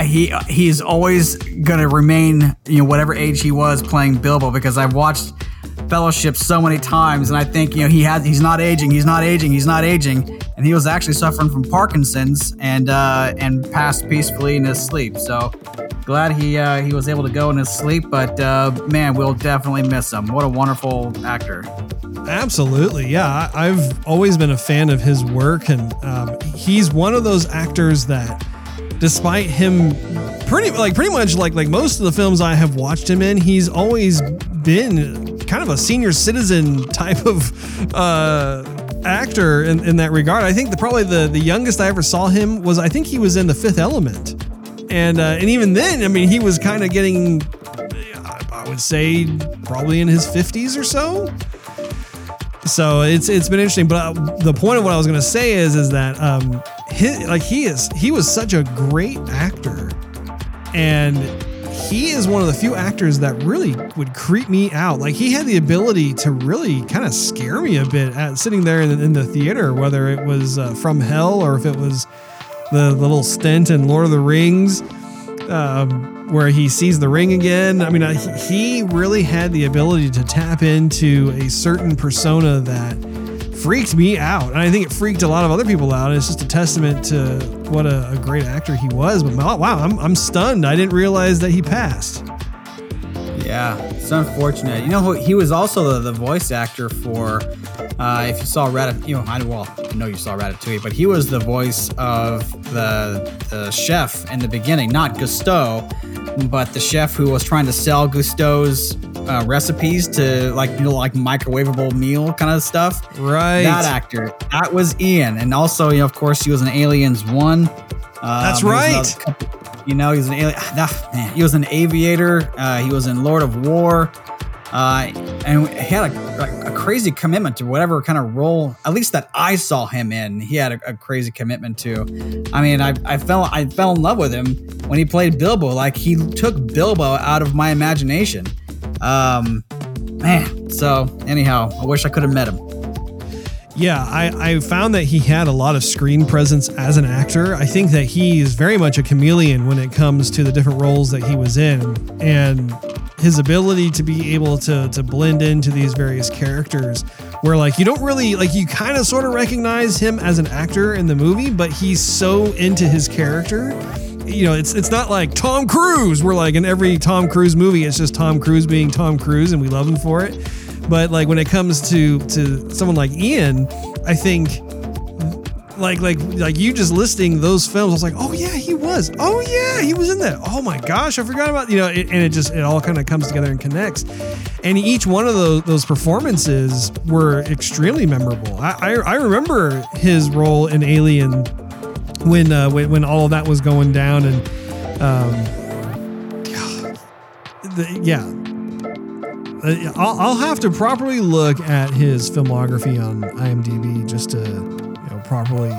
He he's always gonna remain, you know, whatever age he was playing Bilbo because I've watched Fellowship so many times, and I think you know he has he's not aging, he's not aging, he's not aging, and he was actually suffering from Parkinson's and uh, and passed peacefully in his sleep. So glad he uh, he was able to go in his sleep. But uh, man, we'll definitely miss him. What a wonderful actor. Absolutely, yeah. I've always been a fan of his work, and um, he's one of those actors that, despite him, pretty like pretty much like like most of the films I have watched him in, he's always been kind of a senior citizen *laughs* type of uh, actor in, in that regard. I think the probably the the youngest I ever saw him was I think he was in The Fifth Element and uh, and even then, I mean, he was kind of getting, I would say, probably in his fifties or so. So it's it's been interesting. But uh, the point of what I was going to say is is that um, his, like he is he was such a great actor, and he is one of the few actors that really would creep me out. Like he had the ability to really kind of scare me a bit at sitting there in the, in the theater, whether it was uh, from hell or if it was the, the little stint in Lord of the Rings, um, where he sees the ring again. I mean, uh, he really had the ability to tap into a certain persona that freaked me out. And I think it freaked a lot of other people out. And it's just a testament to what a, a great actor he was. But wow, I'm, I'm stunned. I didn't realize that he passed. Yeah, it's unfortunate. You know, he was also the, the voice actor for, uh, if you saw Ratatouille, you know, I, well, I know you saw Ratatouille, but he was the voice of the, the chef in the beginning, not Gusteau, but the chef who was trying to sell Gusteau's uh, recipes to like, you know, like microwavable meal kind of stuff. Right. That actor, that was Ian. And also, you know, of course, he was in Aliens 1. Um, That's right. You know, he was an alien. Ah, man, he was an aviator. Uh, he was in Lord of War. Uh, and he had a, a, crazy commitment to whatever kind of role, at least that I saw him in. He had a, a, crazy commitment to. I mean, I, I fell I fell in love with him when he played Bilbo. Like he took Bilbo out of my imagination. Um, man. So anyhow, I wish I could have met him. Yeah, I, I found that he had a lot of screen presence as an actor. I think that he is very much a chameleon when it comes to the different roles that he was in. And his ability to be able to to blend into these various characters where like you don't really like you kind of sort of recognize him as an actor in the movie but he's so into his character you know, it's it's not like Tom Cruise. We're like in every Tom Cruise movie, it's just Tom Cruise being Tom Cruise, and we love him for it. But like when it comes to to someone like Ian, I think like like like you just listing those films, I was like, oh yeah, he was. Oh yeah, he was in that. Oh my gosh, I forgot about you know. It, and it just it all kind of comes together and connects. And each one of those those performances were extremely memorable. I I, I remember his role in Alien when uh, when when all of that was going down and um, the, yeah. Uh, I'll, I'll have to properly look at his filmography on IMDb just to you know properly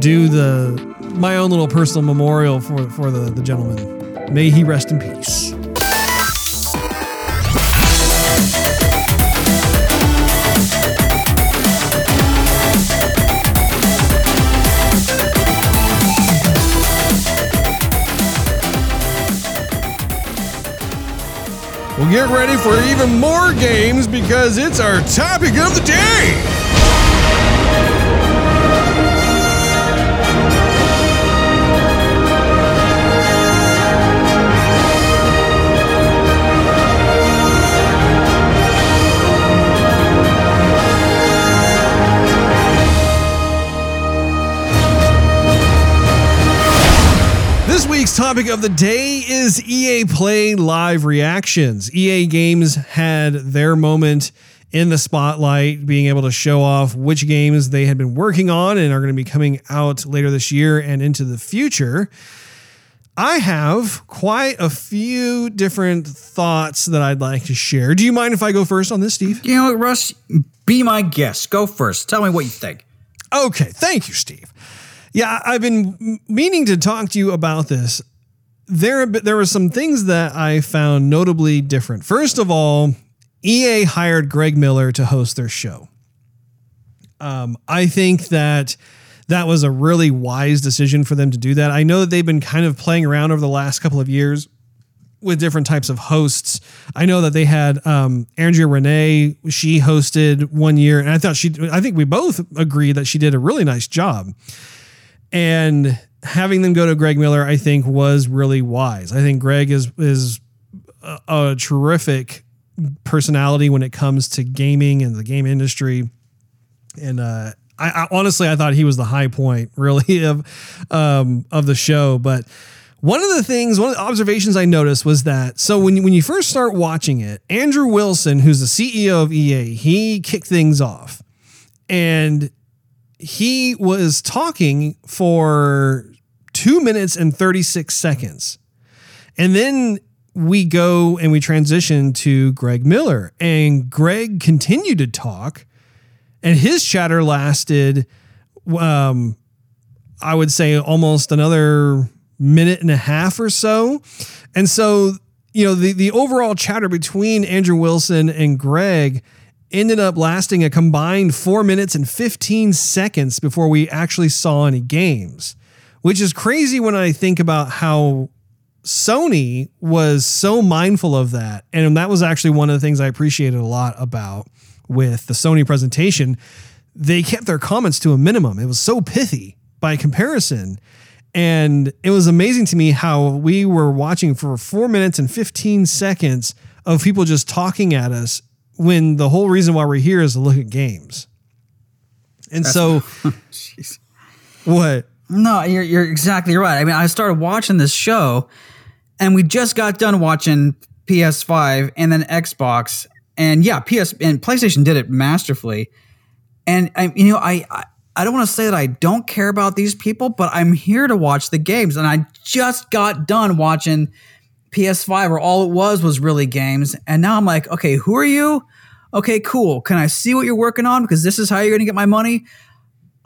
do the my own little personal memorial for for the the gentleman. May he rest in peace. Well, get ready for even more games because it's our topic of the day. Topic of the day is EA Play Live Reactions. EA Games had their moment in the spotlight, being able to show off which games they had been working on and are going to be coming out later this year and into the future. I have quite a few different thoughts that I'd like to share. Do you mind if I go first on this, Steve? You know what, Russ? Be my guest. Go first. Tell me what you think. Okay, thank you, Steve. Yeah, I've been meaning to talk to you about this. There, there were some things that I found notably different. First of all, EA hired Greg Miller to host their show. Um, I think that that was a really wise decision for them to do that. I know that they've been kind of playing around over the last couple of years with different types of hosts. I know that they had um, Andrea Rene. She hosted one year, and I thought she. I think we both agreed that she did a really nice job. And having them go to Greg Miller, I think, was really wise. I think Greg is is a, a terrific personality when it comes to gaming and the game industry. And uh, I, I honestly, I thought he was the high point, *laughs* really, of um, of the show. But one of the things, one of the observations I noticed was that so when you, when you first start watching it, Andrew Wilson, who's the CEO of EA, he kicked things off, and he was talking for two minutes and 36 seconds. And then we go and we transition to Greg Miller. And Greg continued to talk, and his chatter lasted, um, I would say, almost another minute and a half or so. And so, you know, the, the overall chatter between Andrew Wilson and Greg ended up lasting a combined four minutes and 15 seconds before we actually saw any games, which is crazy when I think about how Sony was so mindful of that. And that was actually one of the things I appreciated a lot about with the Sony presentation. They kept their comments to a minimum. It was so pithy by comparison. And it was amazing to me how we were watching for four minutes and 15 seconds of people just talking at us when the whole reason why we're here is to look at games. And That's, so, *laughs* *laughs* what? No, you're you're exactly right. I mean, I started watching this show, and we just got done watching PS5 and then Xbox, and yeah, PS and PlayStation did it masterfully. And I, you know, I, I I don't want to say that I don't care about these people, but I'm here to watch the games, and I just got done watching PS5, where all it was was really games, and now I'm like, okay, who are you? Okay, cool. Can I see what you're working on? Because this is how you're going to get my money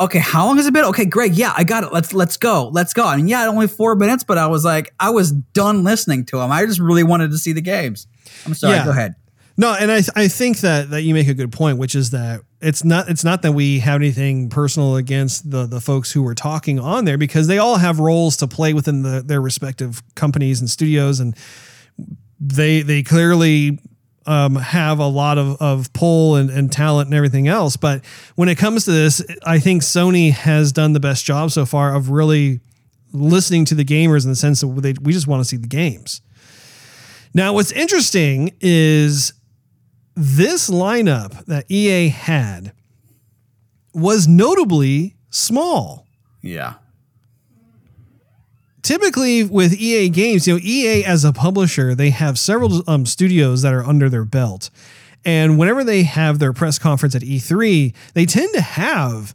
okay, how long has it been? Okay, Greg, yeah, I got it. Let's let's go. Let's go. And yeah, only four minutes, but I was like, I was done listening to him. I just really wanted to see the games. I'm sorry, Yeah. go ahead. No, and I I think that that you make a good point, which is that it's not it's not that we have anything personal against the the folks who were talking on there because they all have roles to play within the, their respective companies and studios, and they they clearly um, have a lot of, of pull and, and talent and everything else. But when it comes to this, I think Sony has done the best job so far of really listening to the gamers in the sense that they, we just want to see the games. Now, what's interesting is this lineup that EA had was notably small. Yeah. Typically, with EA games, you know, EA as a publisher, they have several um, studios that are under their belt. And whenever they have their press conference at E3, they tend to have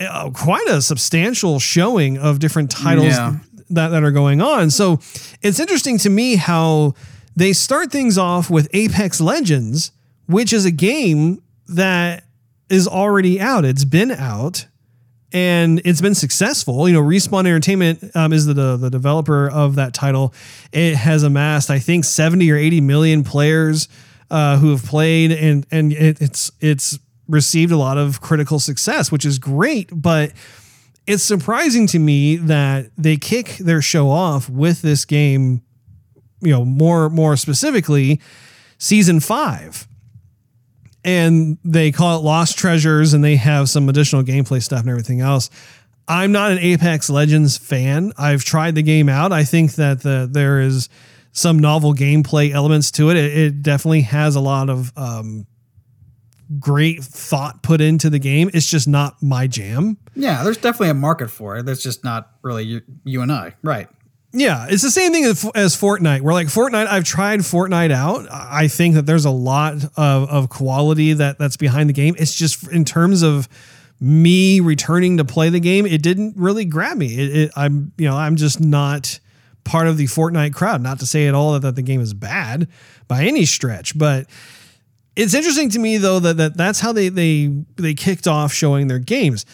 uh, quite a substantial showing of different titles Yeah. that, that are going on. So it's interesting to me how they start things off with Apex Legends, which is a game that is already out. It's been out and it's been successful. You know, Respawn Entertainment um, is the, the developer of that title. It has amassed, I think, seventy or eighty million players uh, who have played, and and it, it's it's received a lot of critical success, which is great. But it's surprising to me that they kick their show off with this game. You know, more more specifically, season five and they call it Lost Treasures, and they have some additional gameplay stuff and everything else. I'm not an Apex Legends fan. I've tried the game out. I think that the there is some novel gameplay elements to it. It, it definitely has a lot of um, great thought put into the game. It's just not my jam. Yeah, there's definitely a market for it. That's just not really you, you and I. Right. Yeah, it's the same thing as, as Fortnite. Where like Fortnite, I've tried Fortnite out. I think that there's a lot of, of quality that that's behind the game. It's just in terms of me returning to play the game, it didn't really grab me. It, it, I'm you know I'm just not part of the Fortnite crowd. Not to say at all that, that the game is bad by any stretch, but it's interesting to me though that, that that's how they they they kicked off showing their games.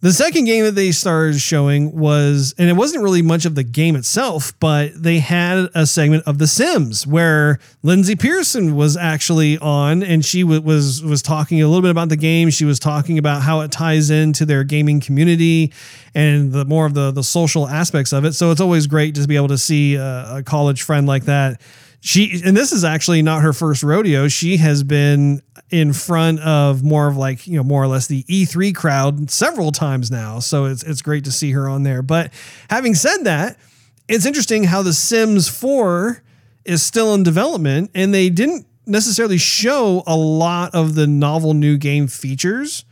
The second game that they started showing was, and it wasn't really much of the game itself, but they had a segment of The Sims where Lyndsay Pearson was actually on, and she w- was was talking a little bit about the game. She was talking about how it ties into their gaming community and the more of the the social aspects of it. So it's always great to be able to see a, a college friend like that she and this is actually not her first rodeo. She has been in front of more of like you know more or less the E3 crowd several times now. So it's it's great to see her on there. But having said that it's interesting how the Sims 4 is still in development and they didn't necessarily show a lot of the novel new game features.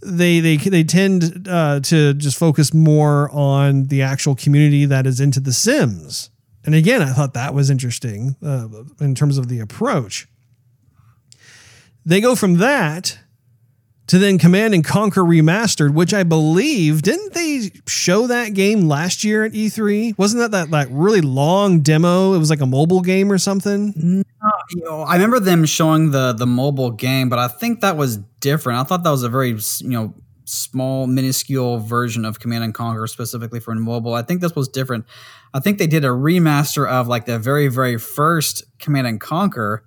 They they they tend uh, to just focus more on the actual community that is into the Sims. And again, I thought that was interesting uh, in terms of the approach. They go from that to then Command and Conquer Remastered, which I believe didn't they show that game last year at E3? Wasn't that that like really long demo? It was like a mobile game or something. You know, I remember them showing the the mobile game, but I think that was different. I thought that was a very you know small, minuscule version of Command and Conquer specifically for mobile. I think this was different. I think they did a remaster of like the very very first Command and Conquer,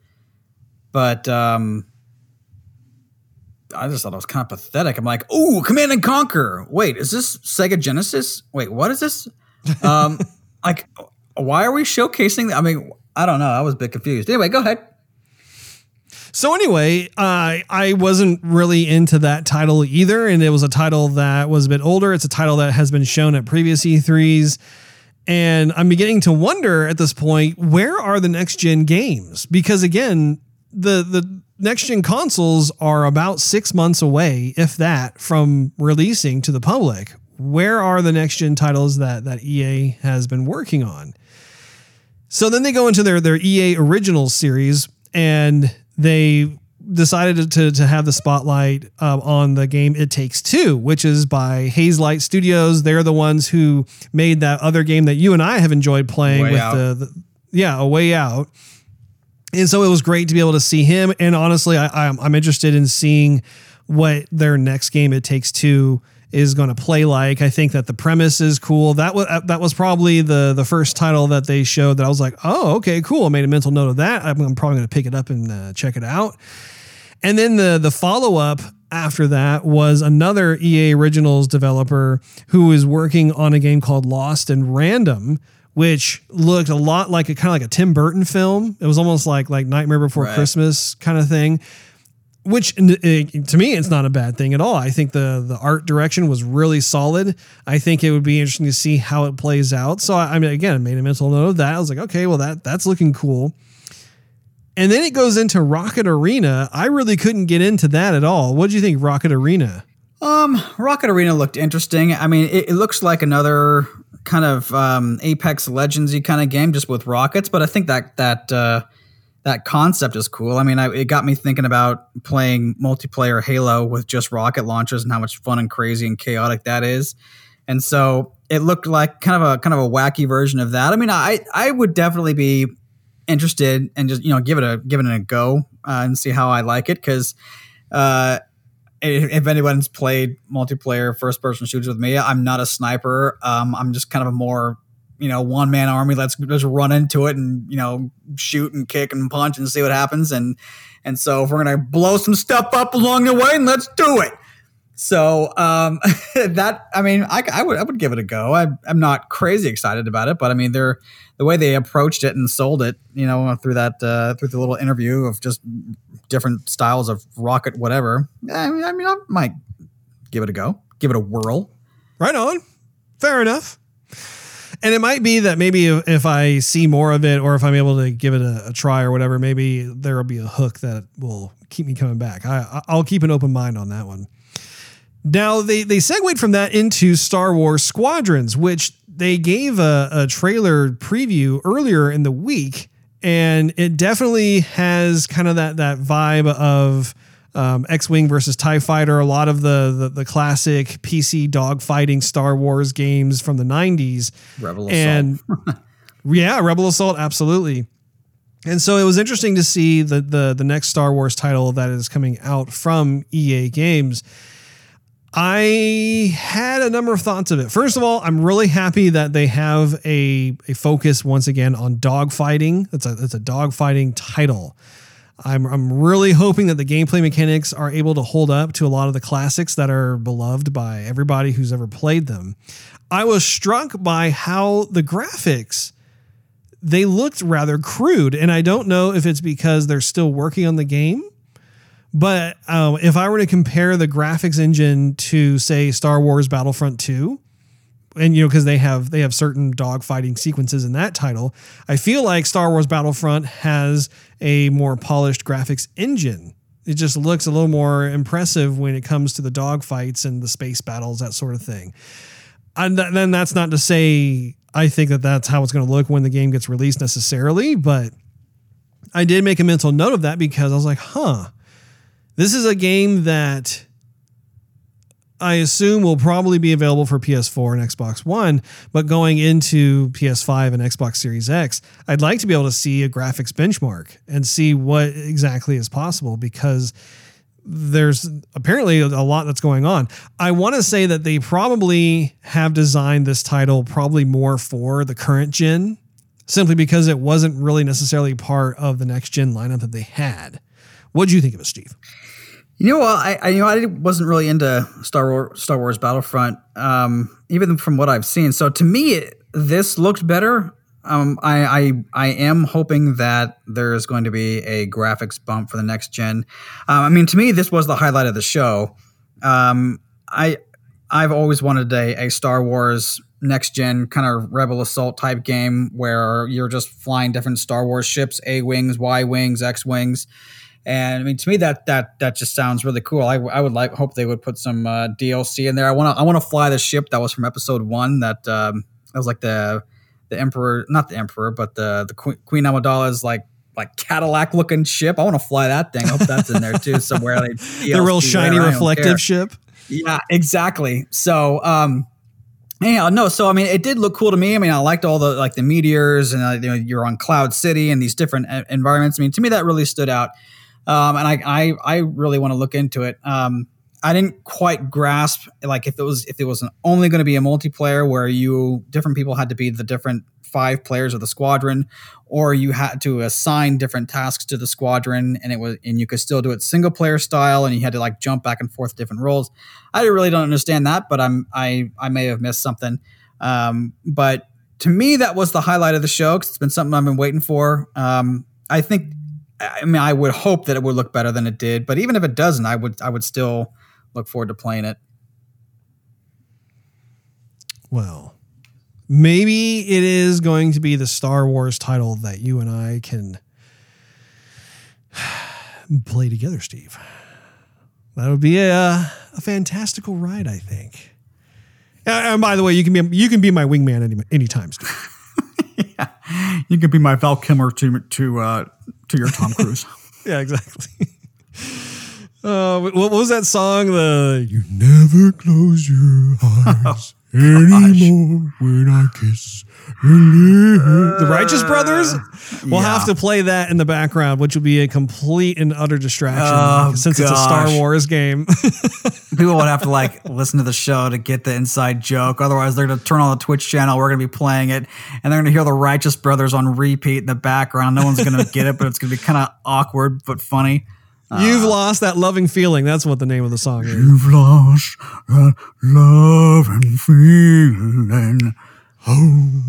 but um, I just thought it was kind of pathetic. I'm like, oh, Command and Conquer. Wait, is this Sega Genesis? Wait, what is this? Um, *laughs* like, why are we showcasing? I mean, I don't know. I was a bit confused. Anyway, go ahead. So anyway, uh, I wasn't really into that title either, and it was a title that was a bit older. It's a title that has been shown at previous E3s, and I'm beginning to wonder at this point where are the next gen games? Because again, the the next gen consoles are about six months away, if that, from releasing to the public. Where are the next gen titles that that EA has been working on? So then they go into their their EA Originals series, and they decided to, to have the spotlight uh, on the game It Takes Two, which is by Hazelight Studios. They're the ones who made that other game that you and I have enjoyed playing Way with the, the yeah, a way out. And so it was great to be able to see him. And honestly, I, I'm, I'm interested in seeing what their next game It Takes Two is going to play like. I think that the premise is cool. That was that was probably the the first title that they showed that I was like, oh, okay, cool. I made a mental note of that. I'm, I'm probably going to pick it up and uh, check it out. And then the the follow up after that was another EA Originals developer who is working on a game called Lost in Random, which looked a lot like a kind of like a Tim Burton film. It was almost like like Nightmare Before Right. Christmas kind of thing which to me it's not a bad thing at all. I think the the art direction was really solid. I think it would be interesting to see how it plays out. So I, I mean, again, I made a mental note of that. I was like, okay, well that that's looking cool. And then it goes into Rocket Arena. I really couldn't get into that at all. What do you think, Rocket Arena? Um, Rocket Arena looked interesting. I mean, it, it looks like another kind of um, Apex Legendsy kind of game, just with rockets. But I think that that uh, that concept is cool. I mean, I, it got me thinking about playing multiplayer Halo with just rocket launchers and how much fun and crazy and chaotic that is. And so it looked like kind of a kind of a wacky version of that. I mean, I I would definitely be interested and just you know give it a give it a go uh, and see how I like it because uh, if, anyone's played multiplayer first person shooters with me, I'm not a sniper. Um, I'm just kind of a more you know one man army. Let's just run into it and you know shoot and kick and punch and see what happens and and so if we're gonna blow some stuff up along the way, and let's do it. So um, *laughs* that I mean, I, I, would I would give it a go. I, am not crazy excited about it, but I mean, they're the way they approached it and sold it, you know, through that uh, through the little interview of just different styles of rocket, whatever. I mean, I mean, I might give it a go, give it a whirl. Right on. Fair enough. And it might be that maybe if I see more of it, or if I'm able to give it a, a try or whatever, maybe there will be a hook that will keep me coming back. I, I'll keep an open mind on that one. Now they they segued from that into Star Wars Squadrons, which they gave a, a trailer preview earlier in the week, and it definitely has kind of that that vibe of um, X-wing versus Tie Fighter. A lot of the, the the, classic PC dogfighting Star Wars games from the '90s. Rebel and *laughs* yeah, Rebel Assault, absolutely. And so it was interesting to see the the the next Star Wars title that is coming out from EA Games I had a number of thoughts of it. First of all, I'm really happy that they have a, a focus once again on dogfighting. That's a it's a dogfighting title. I'm I'm really hoping that the gameplay mechanics are able to hold up to a lot of the classics that are beloved by everybody who's ever played them. I was struck by how the graphics they looked rather crude, and I don't know if it's because they're still working on the game but um, if I were to compare the graphics engine to say Star Wars Battlefront 2, and you know because they have they have certain dogfighting sequences in that title, I feel like Star Wars Battlefront has a more polished graphics engine. It just looks a little more impressive when it comes to the dogfights and the space battles, that sort of thing. And th- then that's not to say I think that that's how it's going to look when the game gets released necessarily, but I did make a mental note of that because I was like, huh this is a game that I assume will probably be available for PS4 and Xbox One, but going into PS5 and Xbox Series X, I'd like to be able to see a graphics benchmark and see what exactly is possible because there's apparently a lot that's going on. I want to say that they probably have designed this title probably more for the current gen, simply because it wasn't really necessarily part of the next gen lineup that they had. What do you think of it, Steve? You know, I, I you know I wasn't really into Star Wars Star Wars Battlefront, um, even from what I've seen. So to me, it, this looked better. Um, I, I I am hoping that there is going to be a graphics bump for the next gen. Um, I mean, to me, this was the highlight of the show. Um, I I've always wanted a, a Star Wars next gen kind of rebel assault type game where you're just flying different Star Wars ships, A wings, Y wings, X wings and I mean, to me, that that that just sounds really cool. I, I would like hope they would put some uh, DLC in there. I want to I want to fly the ship that was from Episode One. That um, that was like the the Emperor, not the Emperor, but the the Queen, Queen Amidala's like like Cadillac looking ship. I want to fly that thing. I hope that's in there too *laughs* somewhere. Like the real shiny reflective ship. Yeah, exactly. So, um, yeah, no. So I mean, it did look cool to me. I mean, I liked all the like the meteors and uh, you know, you're on Cloud City and these different uh, environments. I mean, to me, that really stood out um, and I, I, I really want to look into it. Um, I didn't quite grasp like if it was if it was only going to be a multiplayer where you different people had to be the different five players of the squadron, or you had to assign different tasks to the squadron, and it was and you could still do it single player style, and you had to like jump back and forth different roles. I really don't understand that, but I'm I I may have missed something. Um, but to me, that was the highlight of the show because it's been something I've been waiting for. Um, I think I mean, I would hope that it would look better than it did, but even if it doesn't, I would I would still look forward to playing it. Well, maybe it is going to be the Star Wars title that you and I can *sighs* play together, Steve. That would be a, a fantastical ride, I think. Uh, And by the way, you can be you can be my wingman any anytime, Steve. *laughs* yeah, *laughs* you could be my Val Kilmer to to uh, to your Tom Cruise. *laughs* yeah, exactly. *laughs* Uh, what was that song? The you never close your eyes anymore when I kiss. The uh, Righteous Brothers. We'll yeah. have to play that in the background, which will be a complete and utter distraction Oh, since it's a Star. Wars game. *laughs* People would have to like listen to the show to get the inside joke. Otherwise, they're going to turn on the Twitch channel. We're going to be playing it, and they're going to hear the Righteous Brothers on repeat in the background. No one's going to get it, but it's going to be kind of awkward but funny. You've uh, lost that loving feeling. That's what the name of the song is. You've lost that love and feeling. Oh,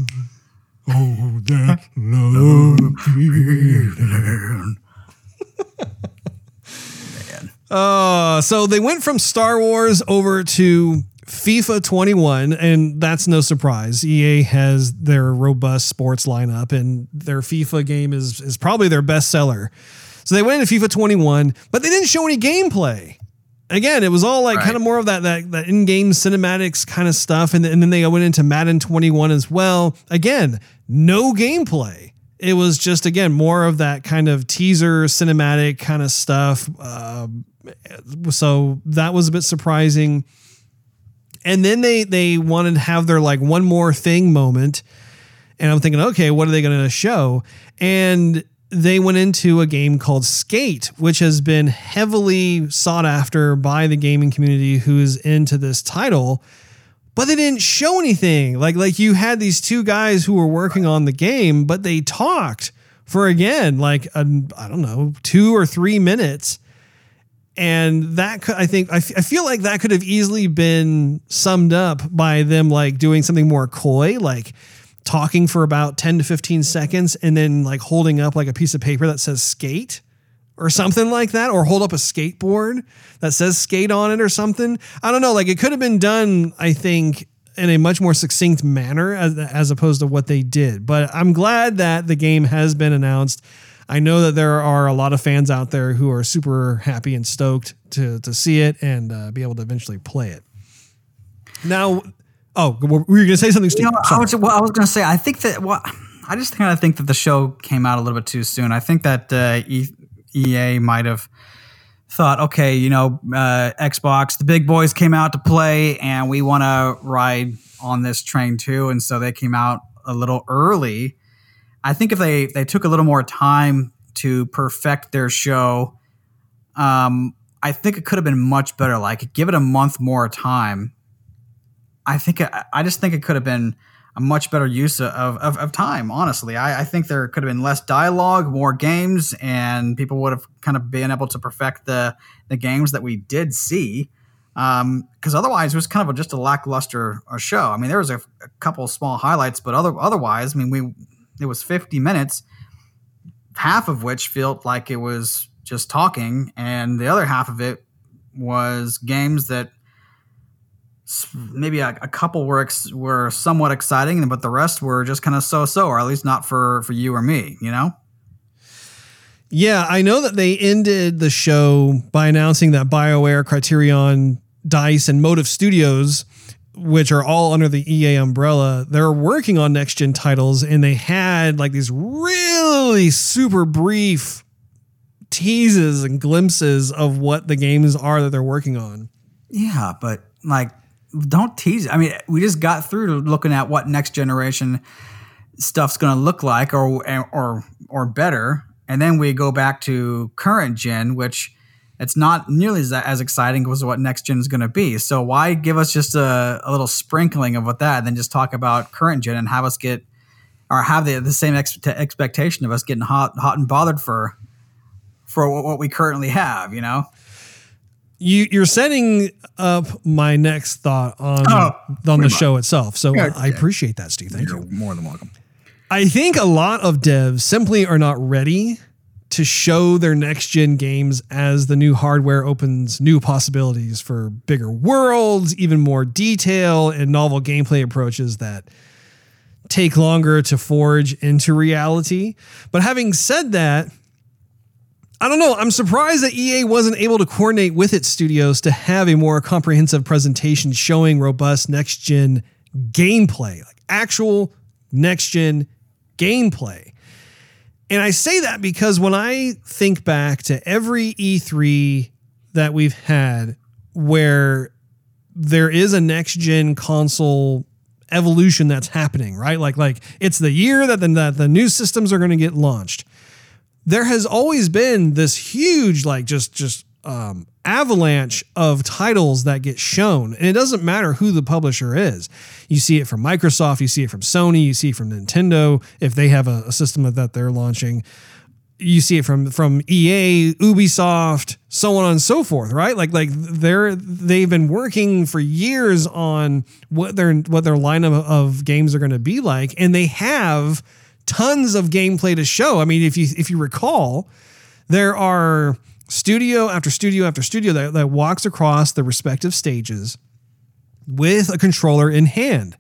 oh, that love feeling. Uh, so they went from Star Wars over to FIFA 21, and that's no surprise. EA has their robust sports lineup, and their FIFA game is is probably their best seller. So they went into FIFA 21, but they didn't show any gameplay. Again, it was all like Right. kind of more of that that, that in-game cinematics kind of stuff, and, and then they went into Madden 21 as well. Again, no gameplay. It was just again more of that kind of teaser cinematic kind of stuff. Um, so that was a bit surprising. And then they they wanted to have their like one more thing moment, and I'm thinking, okay, what are they going to show? And they went into a game called Skate, which has been heavily sought after by the gaming community who is into this title. But they didn't show anything. Like like you had these two guys who were working on the game, but they talked for again like I don't know two or three minutes and that could i think I, f- I feel like that could have easily been summed up by them like doing something more coy like talking for about 10 to 15 seconds and then like holding up like a piece of paper that says skate or something like that or hold up a skateboard that says skate on it or something. I don't know like it could have been done i think in a much more succinct manner as, as opposed to what they did. But i'm glad that the game has been announced. I know that there are a lot of fans out there who are super happy and stoked to to see it and uh, be able to eventually play it. Now, oh, were you going to say something, Steve? You know, I was, well, I was going to say, I think that, well, I just kind of think that the show came out a little bit too soon. I think that uh, e- EA might have thought, okay, you know, uh, Xbox, the big boys came out to play and we want to ride on this train too. And so they came out a little early. I think if they, they took a little more time to perfect their show, um, I think it could have been much better. Like, give it a month more time. I think I just think it could have been a much better use of, of, of time. Honestly, I, I think there could have been less dialogue, more games, and people would have kind of been able to perfect the the games that we did see. Because otherwise, it was kind of just a lackluster uh, show. I mean, there was a, a couple of small highlights, but other otherwise, I mean, we it was 50 minutes, half of which felt like it was just talking, and the other half of it was games that maybe a, a couple were ex- were somewhat exciting, but the rest were just kind of so so, or at least not for for you or me. You know? Yeah, I know that they ended the show by announcing that BioWare, Criterion, Dice, and Motive Studios, which are all under the EA umbrella, they're working on next gen titles and they had like these really super brief teases and glimpses of what the games are that they're working on. Yeah, but like, don't tease. I mean, we just got through to looking at what next generation stuff's going to look like, or or or better, and then we go back to current gen, which it's not nearly as, as exciting as what next gen is going to be. So why give us just a, a little sprinkling of what that, and then just talk about current gen and have us get or have the, the same ex- expectation of us getting hot hot and bothered for for what, what we currently have, you know? You, you're setting up my next thought on Oh, on the show itself, so Yeah, I appreciate that, Steve. Thank you. more than welcome. I think a lot of devs simply are not ready to show their next gen games as the new hardware opens new possibilities for bigger worlds, even more detail, and novel gameplay approaches that take longer to forge into reality. But having said that, I don't know. I'm surprised that EA wasn't able to coordinate with its studios to have a more comprehensive presentation showing robust next gen gameplay, like actual next gen gameplay. And I say that because when I think back to every E3 that we've had where there is a next gen console evolution that's happening, right? Like like it's the year that the, that the new systems are going to get launched. There has always been this huge like just just um, avalanche of titles that get shown, and it doesn't matter who the publisher is. You see it from Microsoft, you see it from Sony, you see it from Nintendo if they have a, a system that they're launching. You see it from from EA, Ubisoft, so on and so forth, right? Like like they're they've been working for years on what their what their lineup of games are going to be like, and they have tons of gameplay to show. I mean, if you if you recall, there are studio after studio after studio that, that walks across the respective stages with a controller in hand.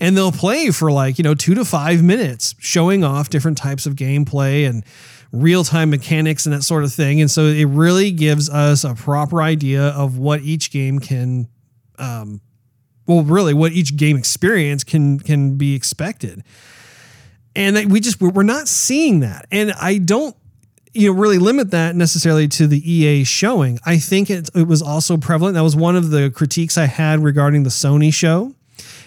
And they'll play for like, you know, two to five minutes, showing off different types of gameplay and real time mechanics and that sort of thing. And so it really gives us a proper idea of what each game can, um, well, really what each game experience can can be expected. And we just we're not seeing that. And I don't you know really limit that necessarily to the EA showing. I think it, it was also prevalent. That was one of the critiques I had regarding the Sony show.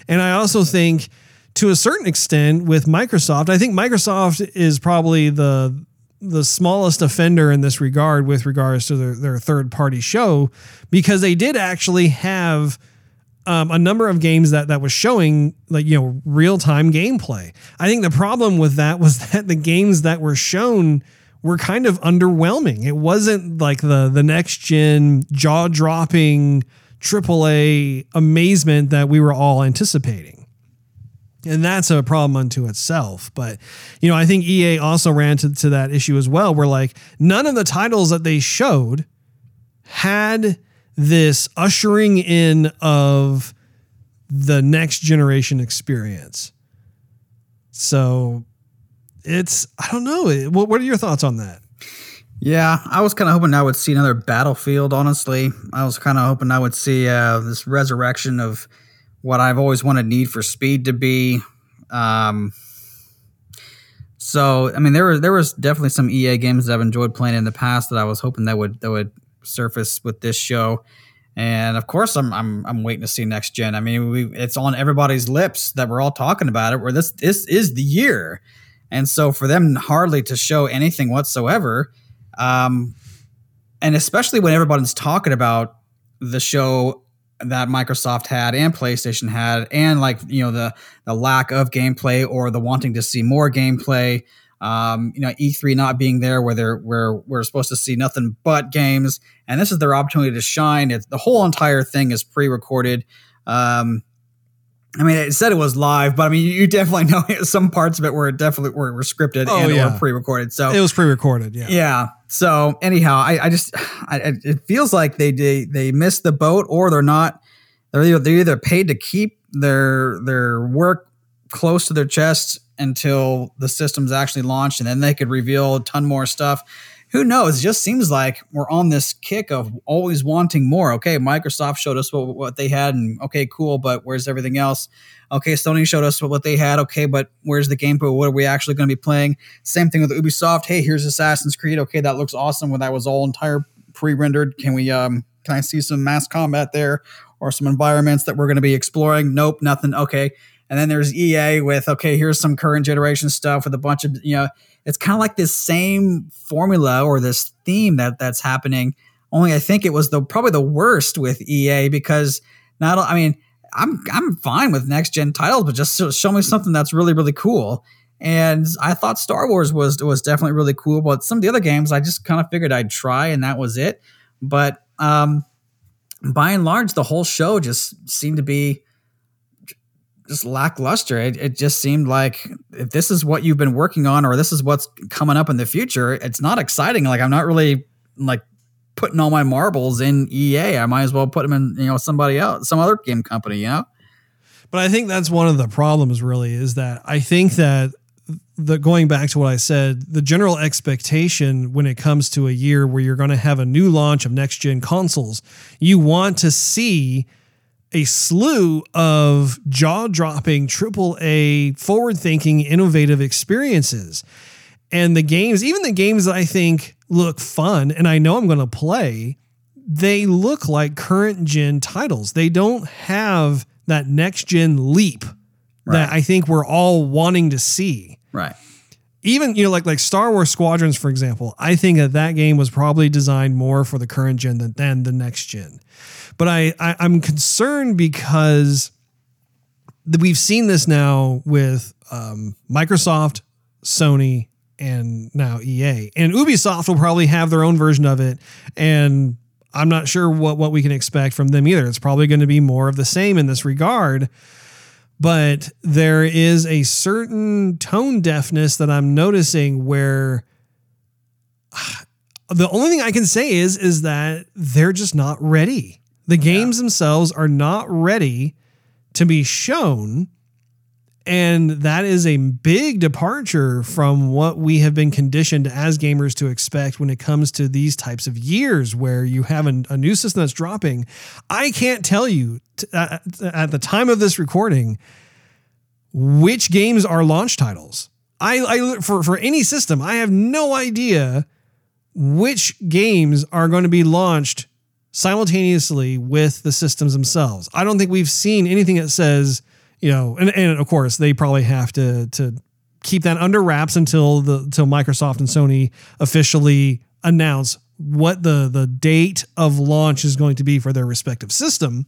And I also think to a certain extent with Microsoft, I think Microsoft is probably the the smallest offender in this regard with regards to their, their third party show because they did actually have um, a number of games that that was showing like you know real time gameplay. I think the problem with that was *laughs* that the games that were shown were kind of underwhelming. It wasn't like the the next gen jaw dropping AAA amazement that we were all anticipating. And that's a problem unto itself. But, you know, I think EA also ran to, to that issue as well, where like none of the titles that they showed had this ushering in of the next generation experience. So it's I don't know. What what are your thoughts on that? Yeah, I was kind of hoping I would see another Battlefield. Honestly, I was kind of hoping I would see uh, this resurrection of what I've always wanted Need for Speed to be. Um, so I mean, there were there was definitely some EA games that I've enjoyed playing in the past that I was hoping that would that would surface with this show. And of course, I'm I'm I'm waiting to see next gen. I mean, we, it's on everybody's lips that we're all talking about it. Where this this is the year. And so for them hardly to show anything whatsoever, um, and especially when everybody's talking about the show that Microsoft had and PlayStation had, and like you know the the lack of gameplay or the wanting to see more gameplay. Um, you know, E3 not being there where they're where we're supposed to see nothing but games, and this is their opportunity to shine. It's the whole entire thing is pre-recorded. Um, I mean, it said it was live, but I mean, you definitely know *laughs* some parts of it were definitely were, were scripted oh, and yeah. or pre-recorded. So it was pre-recorded. Yeah. Yeah. So anyhow, I, I just *sighs* I, it feels like they, they they missed the boat, or they're not. They're either, they're either paid to keep their their work close to their chest until the system's actually launched, and then they could reveal a ton more stuff who knows? It just seems like we're on this kick of always wanting more. Okay, Microsoft showed us what, what they had, and okay, cool, but where's everything else? Okay, Sony showed us what, what they had. Okay, but where's the gameplay? What are we actually going to be playing? Same thing with Ubisoft. Hey, here's Assassin's Creed. Okay, that looks awesome. When that was all entire pre-rendered, can we um can I see some mass combat there or some environments that we're going to be exploring? Nope, nothing. Okay. And then there's EA with okay, here's some current generation stuff with a bunch of you know it's kind of like this same formula or this theme that that's happening. Only I think it was the probably the worst with EA because not I mean I'm I'm fine with next gen titles, but just show me something that's really really cool. And I thought Star Wars was was definitely really cool, but some of the other games I just kind of figured I'd try, and that was it. But um, by and large, the whole show just seemed to be just lackluster. It, it just seemed like if this is what you've been working on or this is what's coming up in the future, it's not exciting. Like I'm not really like putting all my marbles in EA. I might as well put them in, you know, somebody else, some other game company, you know? But I think that's one of the problems really is that I think that the going back to what I said, the general expectation when it comes to a year where you're going to have a new launch of next gen consoles, you want to see a slew of jaw dropping, triple A, forward thinking, innovative experiences. And the games, even the games that I think look fun and I know I'm going to play, they look like current gen titles. They don't have that next gen leap right. that I think we're all wanting to see. Right. Even you know like like Star Wars Squadrons for example, I think that that game was probably designed more for the current gen than, than the next gen. But I, I I'm concerned because we've seen this now with um, Microsoft, Sony, and now EA. And Ubisoft will probably have their own version of it. And I'm not sure what, what we can expect from them either. It's probably going to be more of the same in this regard. But there is a certain tone deafness that I'm noticing where *sighs* the only thing I can say is is that they're just not ready. The games yeah. themselves are not ready to be shown and that is a big departure from what we have been conditioned as gamers to expect when it comes to these types of years where you have a, a new system that's dropping. I can't tell you t- uh, at the time of this recording which games are launch titles. I, I for for any system, I have no idea which games are going to be launched simultaneously with the systems themselves. I don't think we've seen anything that says you know, and, and of course they probably have to to keep that under wraps until the until Microsoft and Sony officially announce what the the date of launch is going to be for their respective system.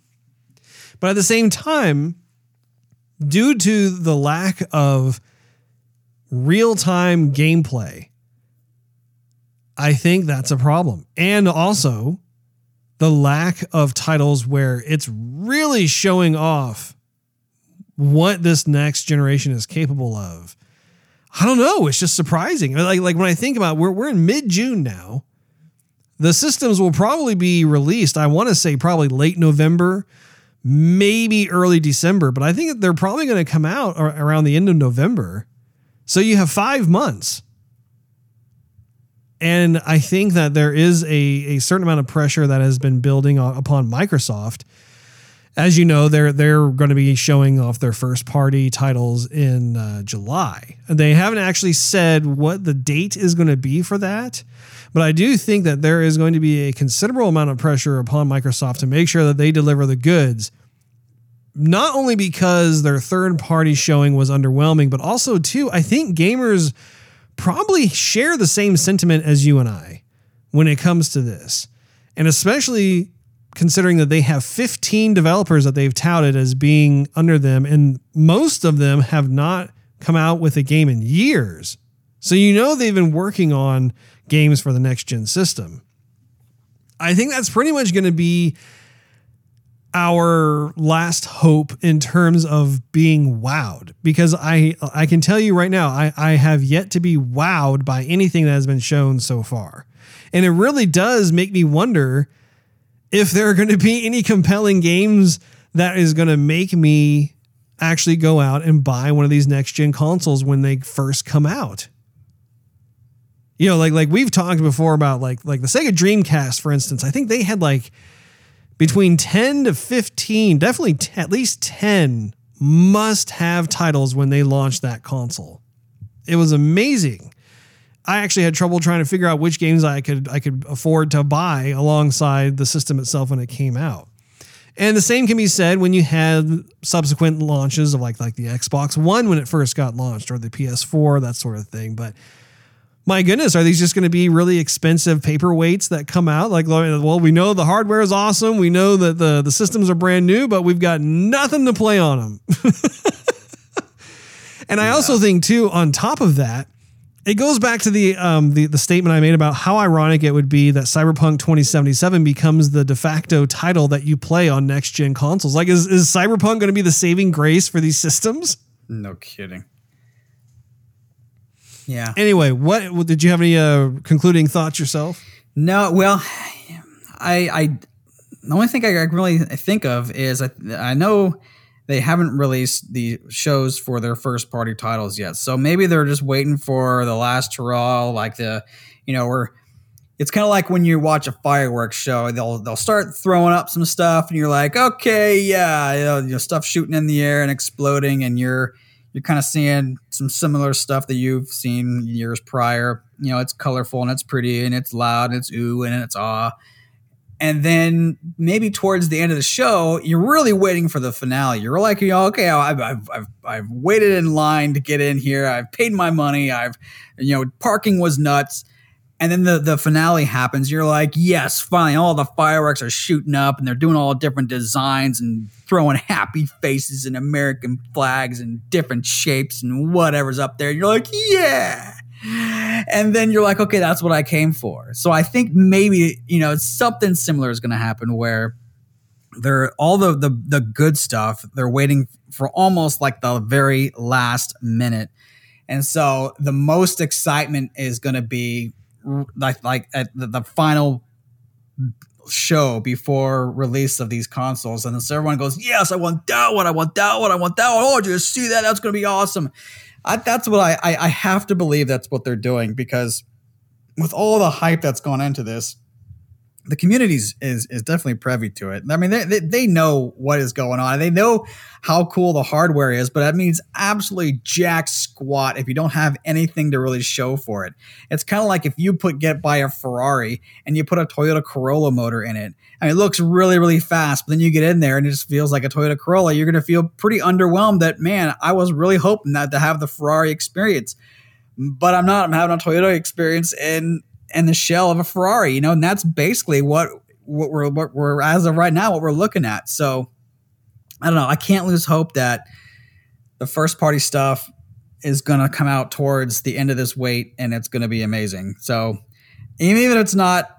But at the same time, due to the lack of real-time gameplay, I think that's a problem. And also the lack of titles where it's really showing off what this next generation is capable of. I don't know. It's just surprising. Like, like when I think about it, we're, we're in mid June now. The systems will probably be released. I want to say probably late November, maybe early December, but I think they're probably going to come out around the end of November. So you have five months. And I think that there is a, a certain amount of pressure that has been building upon Microsoft as you know, they're they're going to be showing off their first party titles in uh, July. And they haven't actually said what the date is going to be for that, but I do think that there is going to be a considerable amount of pressure upon Microsoft to make sure that they deliver the goods. Not only because their third party showing was underwhelming, but also too, I think gamers probably share the same sentiment as you and I when it comes to this. And especially considering that they have 15 developers that they've touted as being under them, and most of them have not come out with a game in years. So you know they've been working on games for the next gen system. I think that's pretty much going to be our last hope in terms of being wowed because I I can tell you right now I, I have yet to be wowed by anything that has been shown so far. And it really does make me wonder if there are going to be any compelling games that is going to make me actually go out and buy one of these next gen consoles when they first come out. You know, like like we've talked before about like like the Sega Dreamcast, for instance. I think they had like between 10 to 15, definitely at least 10 must have titles when they launched that console. It was amazing. I actually had trouble trying to figure out which games I could I could afford to buy alongside the system itself when it came out. And the same can be said when you had subsequent launches of like like the Xbox One when it first got launched or the PS4 that sort of thing. But my goodness, are these just going to be really expensive paperweights that come out? Like, well, we know the hardware is awesome. We know that the, the systems are brand new, but we've got nothing to play on them. *laughs* and I also think, too, on top of that, it goes back to the um the, the statement I made about how ironic it would be that Cyberpunk 2077 becomes the de facto title that you play on next gen consoles. Like, is, is Cyberpunk going to be the saving grace for these systems? No kidding. Yeah. Anyway, what, did you have any uh, concluding thoughts yourself? No, well, I, I, the only thing I really think of is I, I know they haven't released the shows for their first party titles yet. So maybe they're just waiting for the last hurrah, like the, you know, where it's kind of like when you watch a fireworks show, they'll they'll start throwing up some stuff, and you're like, okay, yeah, you know, you know stuff shooting in the air and exploding, and you're you're kind of seeing some similar stuff that you've seen years prior. You know, it's colorful and it's pretty and it's loud and it's ooh and it's ah and then maybe towards the end of the show, you're really waiting for the finale. You're like, you know, okay, I've, I've, I've, I've waited in line to get in here. I've paid my money. I've, you know, parking was nuts. And then the, the finale happens. You're like, yes, finally, all the fireworks are shooting up and they're doing all different designs and throwing *laughs* happy faces and American flags and different shapes and whatever's up there. You're like, yeah and then you're like, okay, that's what I came for. So I think maybe you know something similar is going to happen where they're all the, the the good stuff. They're waiting for almost like the very last minute, and so the most excitement is going to be like like at the, the final show before release of these consoles and so everyone goes yes i want that one i want that one i want that one. Oh did you see that? That's going to be awesome. I, that's what I, I I have to believe that's what they're doing because with all the hype that's gone into this, the community is, is definitely privy to it. I mean, they, they, they, know what is going on. They know how cool the hardware is, but that means absolutely jack squat if you don't have anything to really show for it. It's kind of like if you put get by a Ferrari and you put a Toyota Corolla motor in it. Mean, it looks really, really fast, but then you get in there and it just feels like a Toyota Corolla. You're going to feel pretty underwhelmed that, man, I was really hoping that to have the Ferrari experience but I'm not. I'm having a Toyota experience and and the shell of a Ferrari, you know, and that's basically what what we're what we're as of right now what we're looking at. So I don't know. I can't lose hope that the first party stuff is going to come out towards the end of this wait and it's going to be amazing. So even if it's not,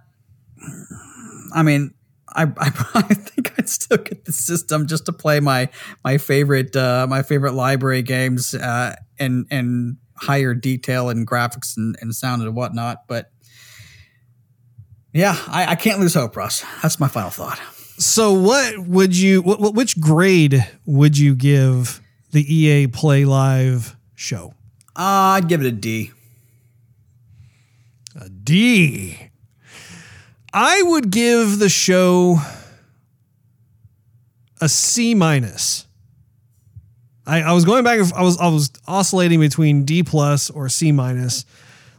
I mean, I, I, *laughs* I think I'd still get the system just to play my my favorite uh, my favorite library games uh, and and higher detail and graphics and, and sound and whatnot. But yeah, I, I can't lose hope, Russ. That's my final thought. So, what would you? What, which grade would you give the EA Play Live show? Uh, I'd give it a D. A D. I would give the show a C minus. I, I was going back. I was I was oscillating between D plus or C minus.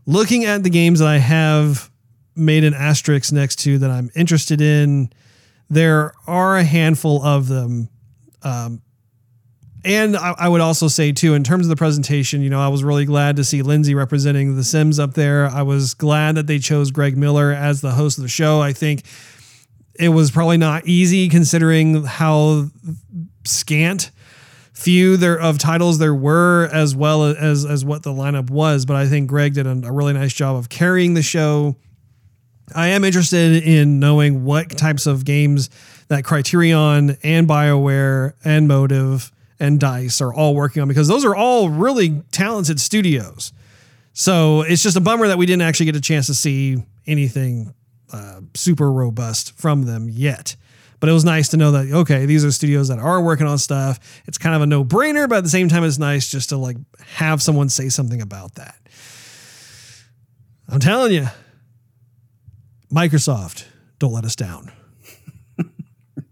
Looking at the games that I have made an asterisk next to that I'm interested in, there are a handful of them. Um, and I, I, would also say too, in terms of the presentation, you know, I was really glad to see Lyndsay representing The Sims up there. I was glad that they chose Greg Miller as the host of the show. I think it was probably not easy considering how scant few there of titles there were as well as as what the lineup was but i think greg did a, a, really nice job of carrying the show i am interested in knowing what types of games that criterion and bioware and motive and dice are all working on because those are all really talented studios so it's just a bummer that we didn't actually get a chance to see anything uh, super robust from them yet but it was nice to know that okay, these are studios that are working on stuff. It's kind of a no brainer, but at the same time, it's nice just to like have someone say something about that. I'm telling you, Microsoft, don't let us down.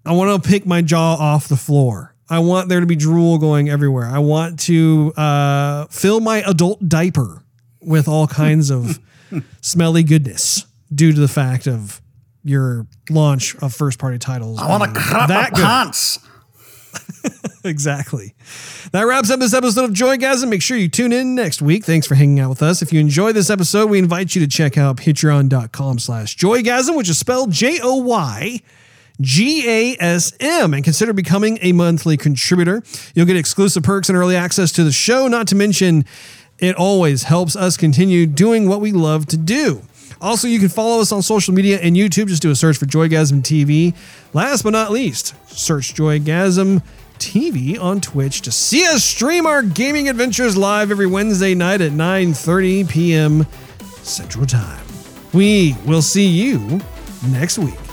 I want to pick my jaw off the floor. I want there to be drool going everywhere. I want to uh, fill my adult diaper with all kinds of *laughs* smelly goodness due to the fact of your launch of first party titles. I want to cut that my pants. *laughs* exactly. That wraps up this episode of Joygasm. Make sure you tune in next week. Thanks for hanging out with us. If you enjoy this episode, we invite you to check out patreon.com slash joygasm, which is spelled J-O-Y G-A-S-M and consider becoming a monthly contributor. You'll get exclusive perks and early access to the show, not to mention It always helps us continue doing what we love to do. Also, you can follow us on social media and YouTube. Just do a search for Joygasm TV. Last but not least, search Joygasm TV on Twitch to see us stream our gaming adventures live every Wednesday night at 9:30 p.m. Central Time. We will see you next week.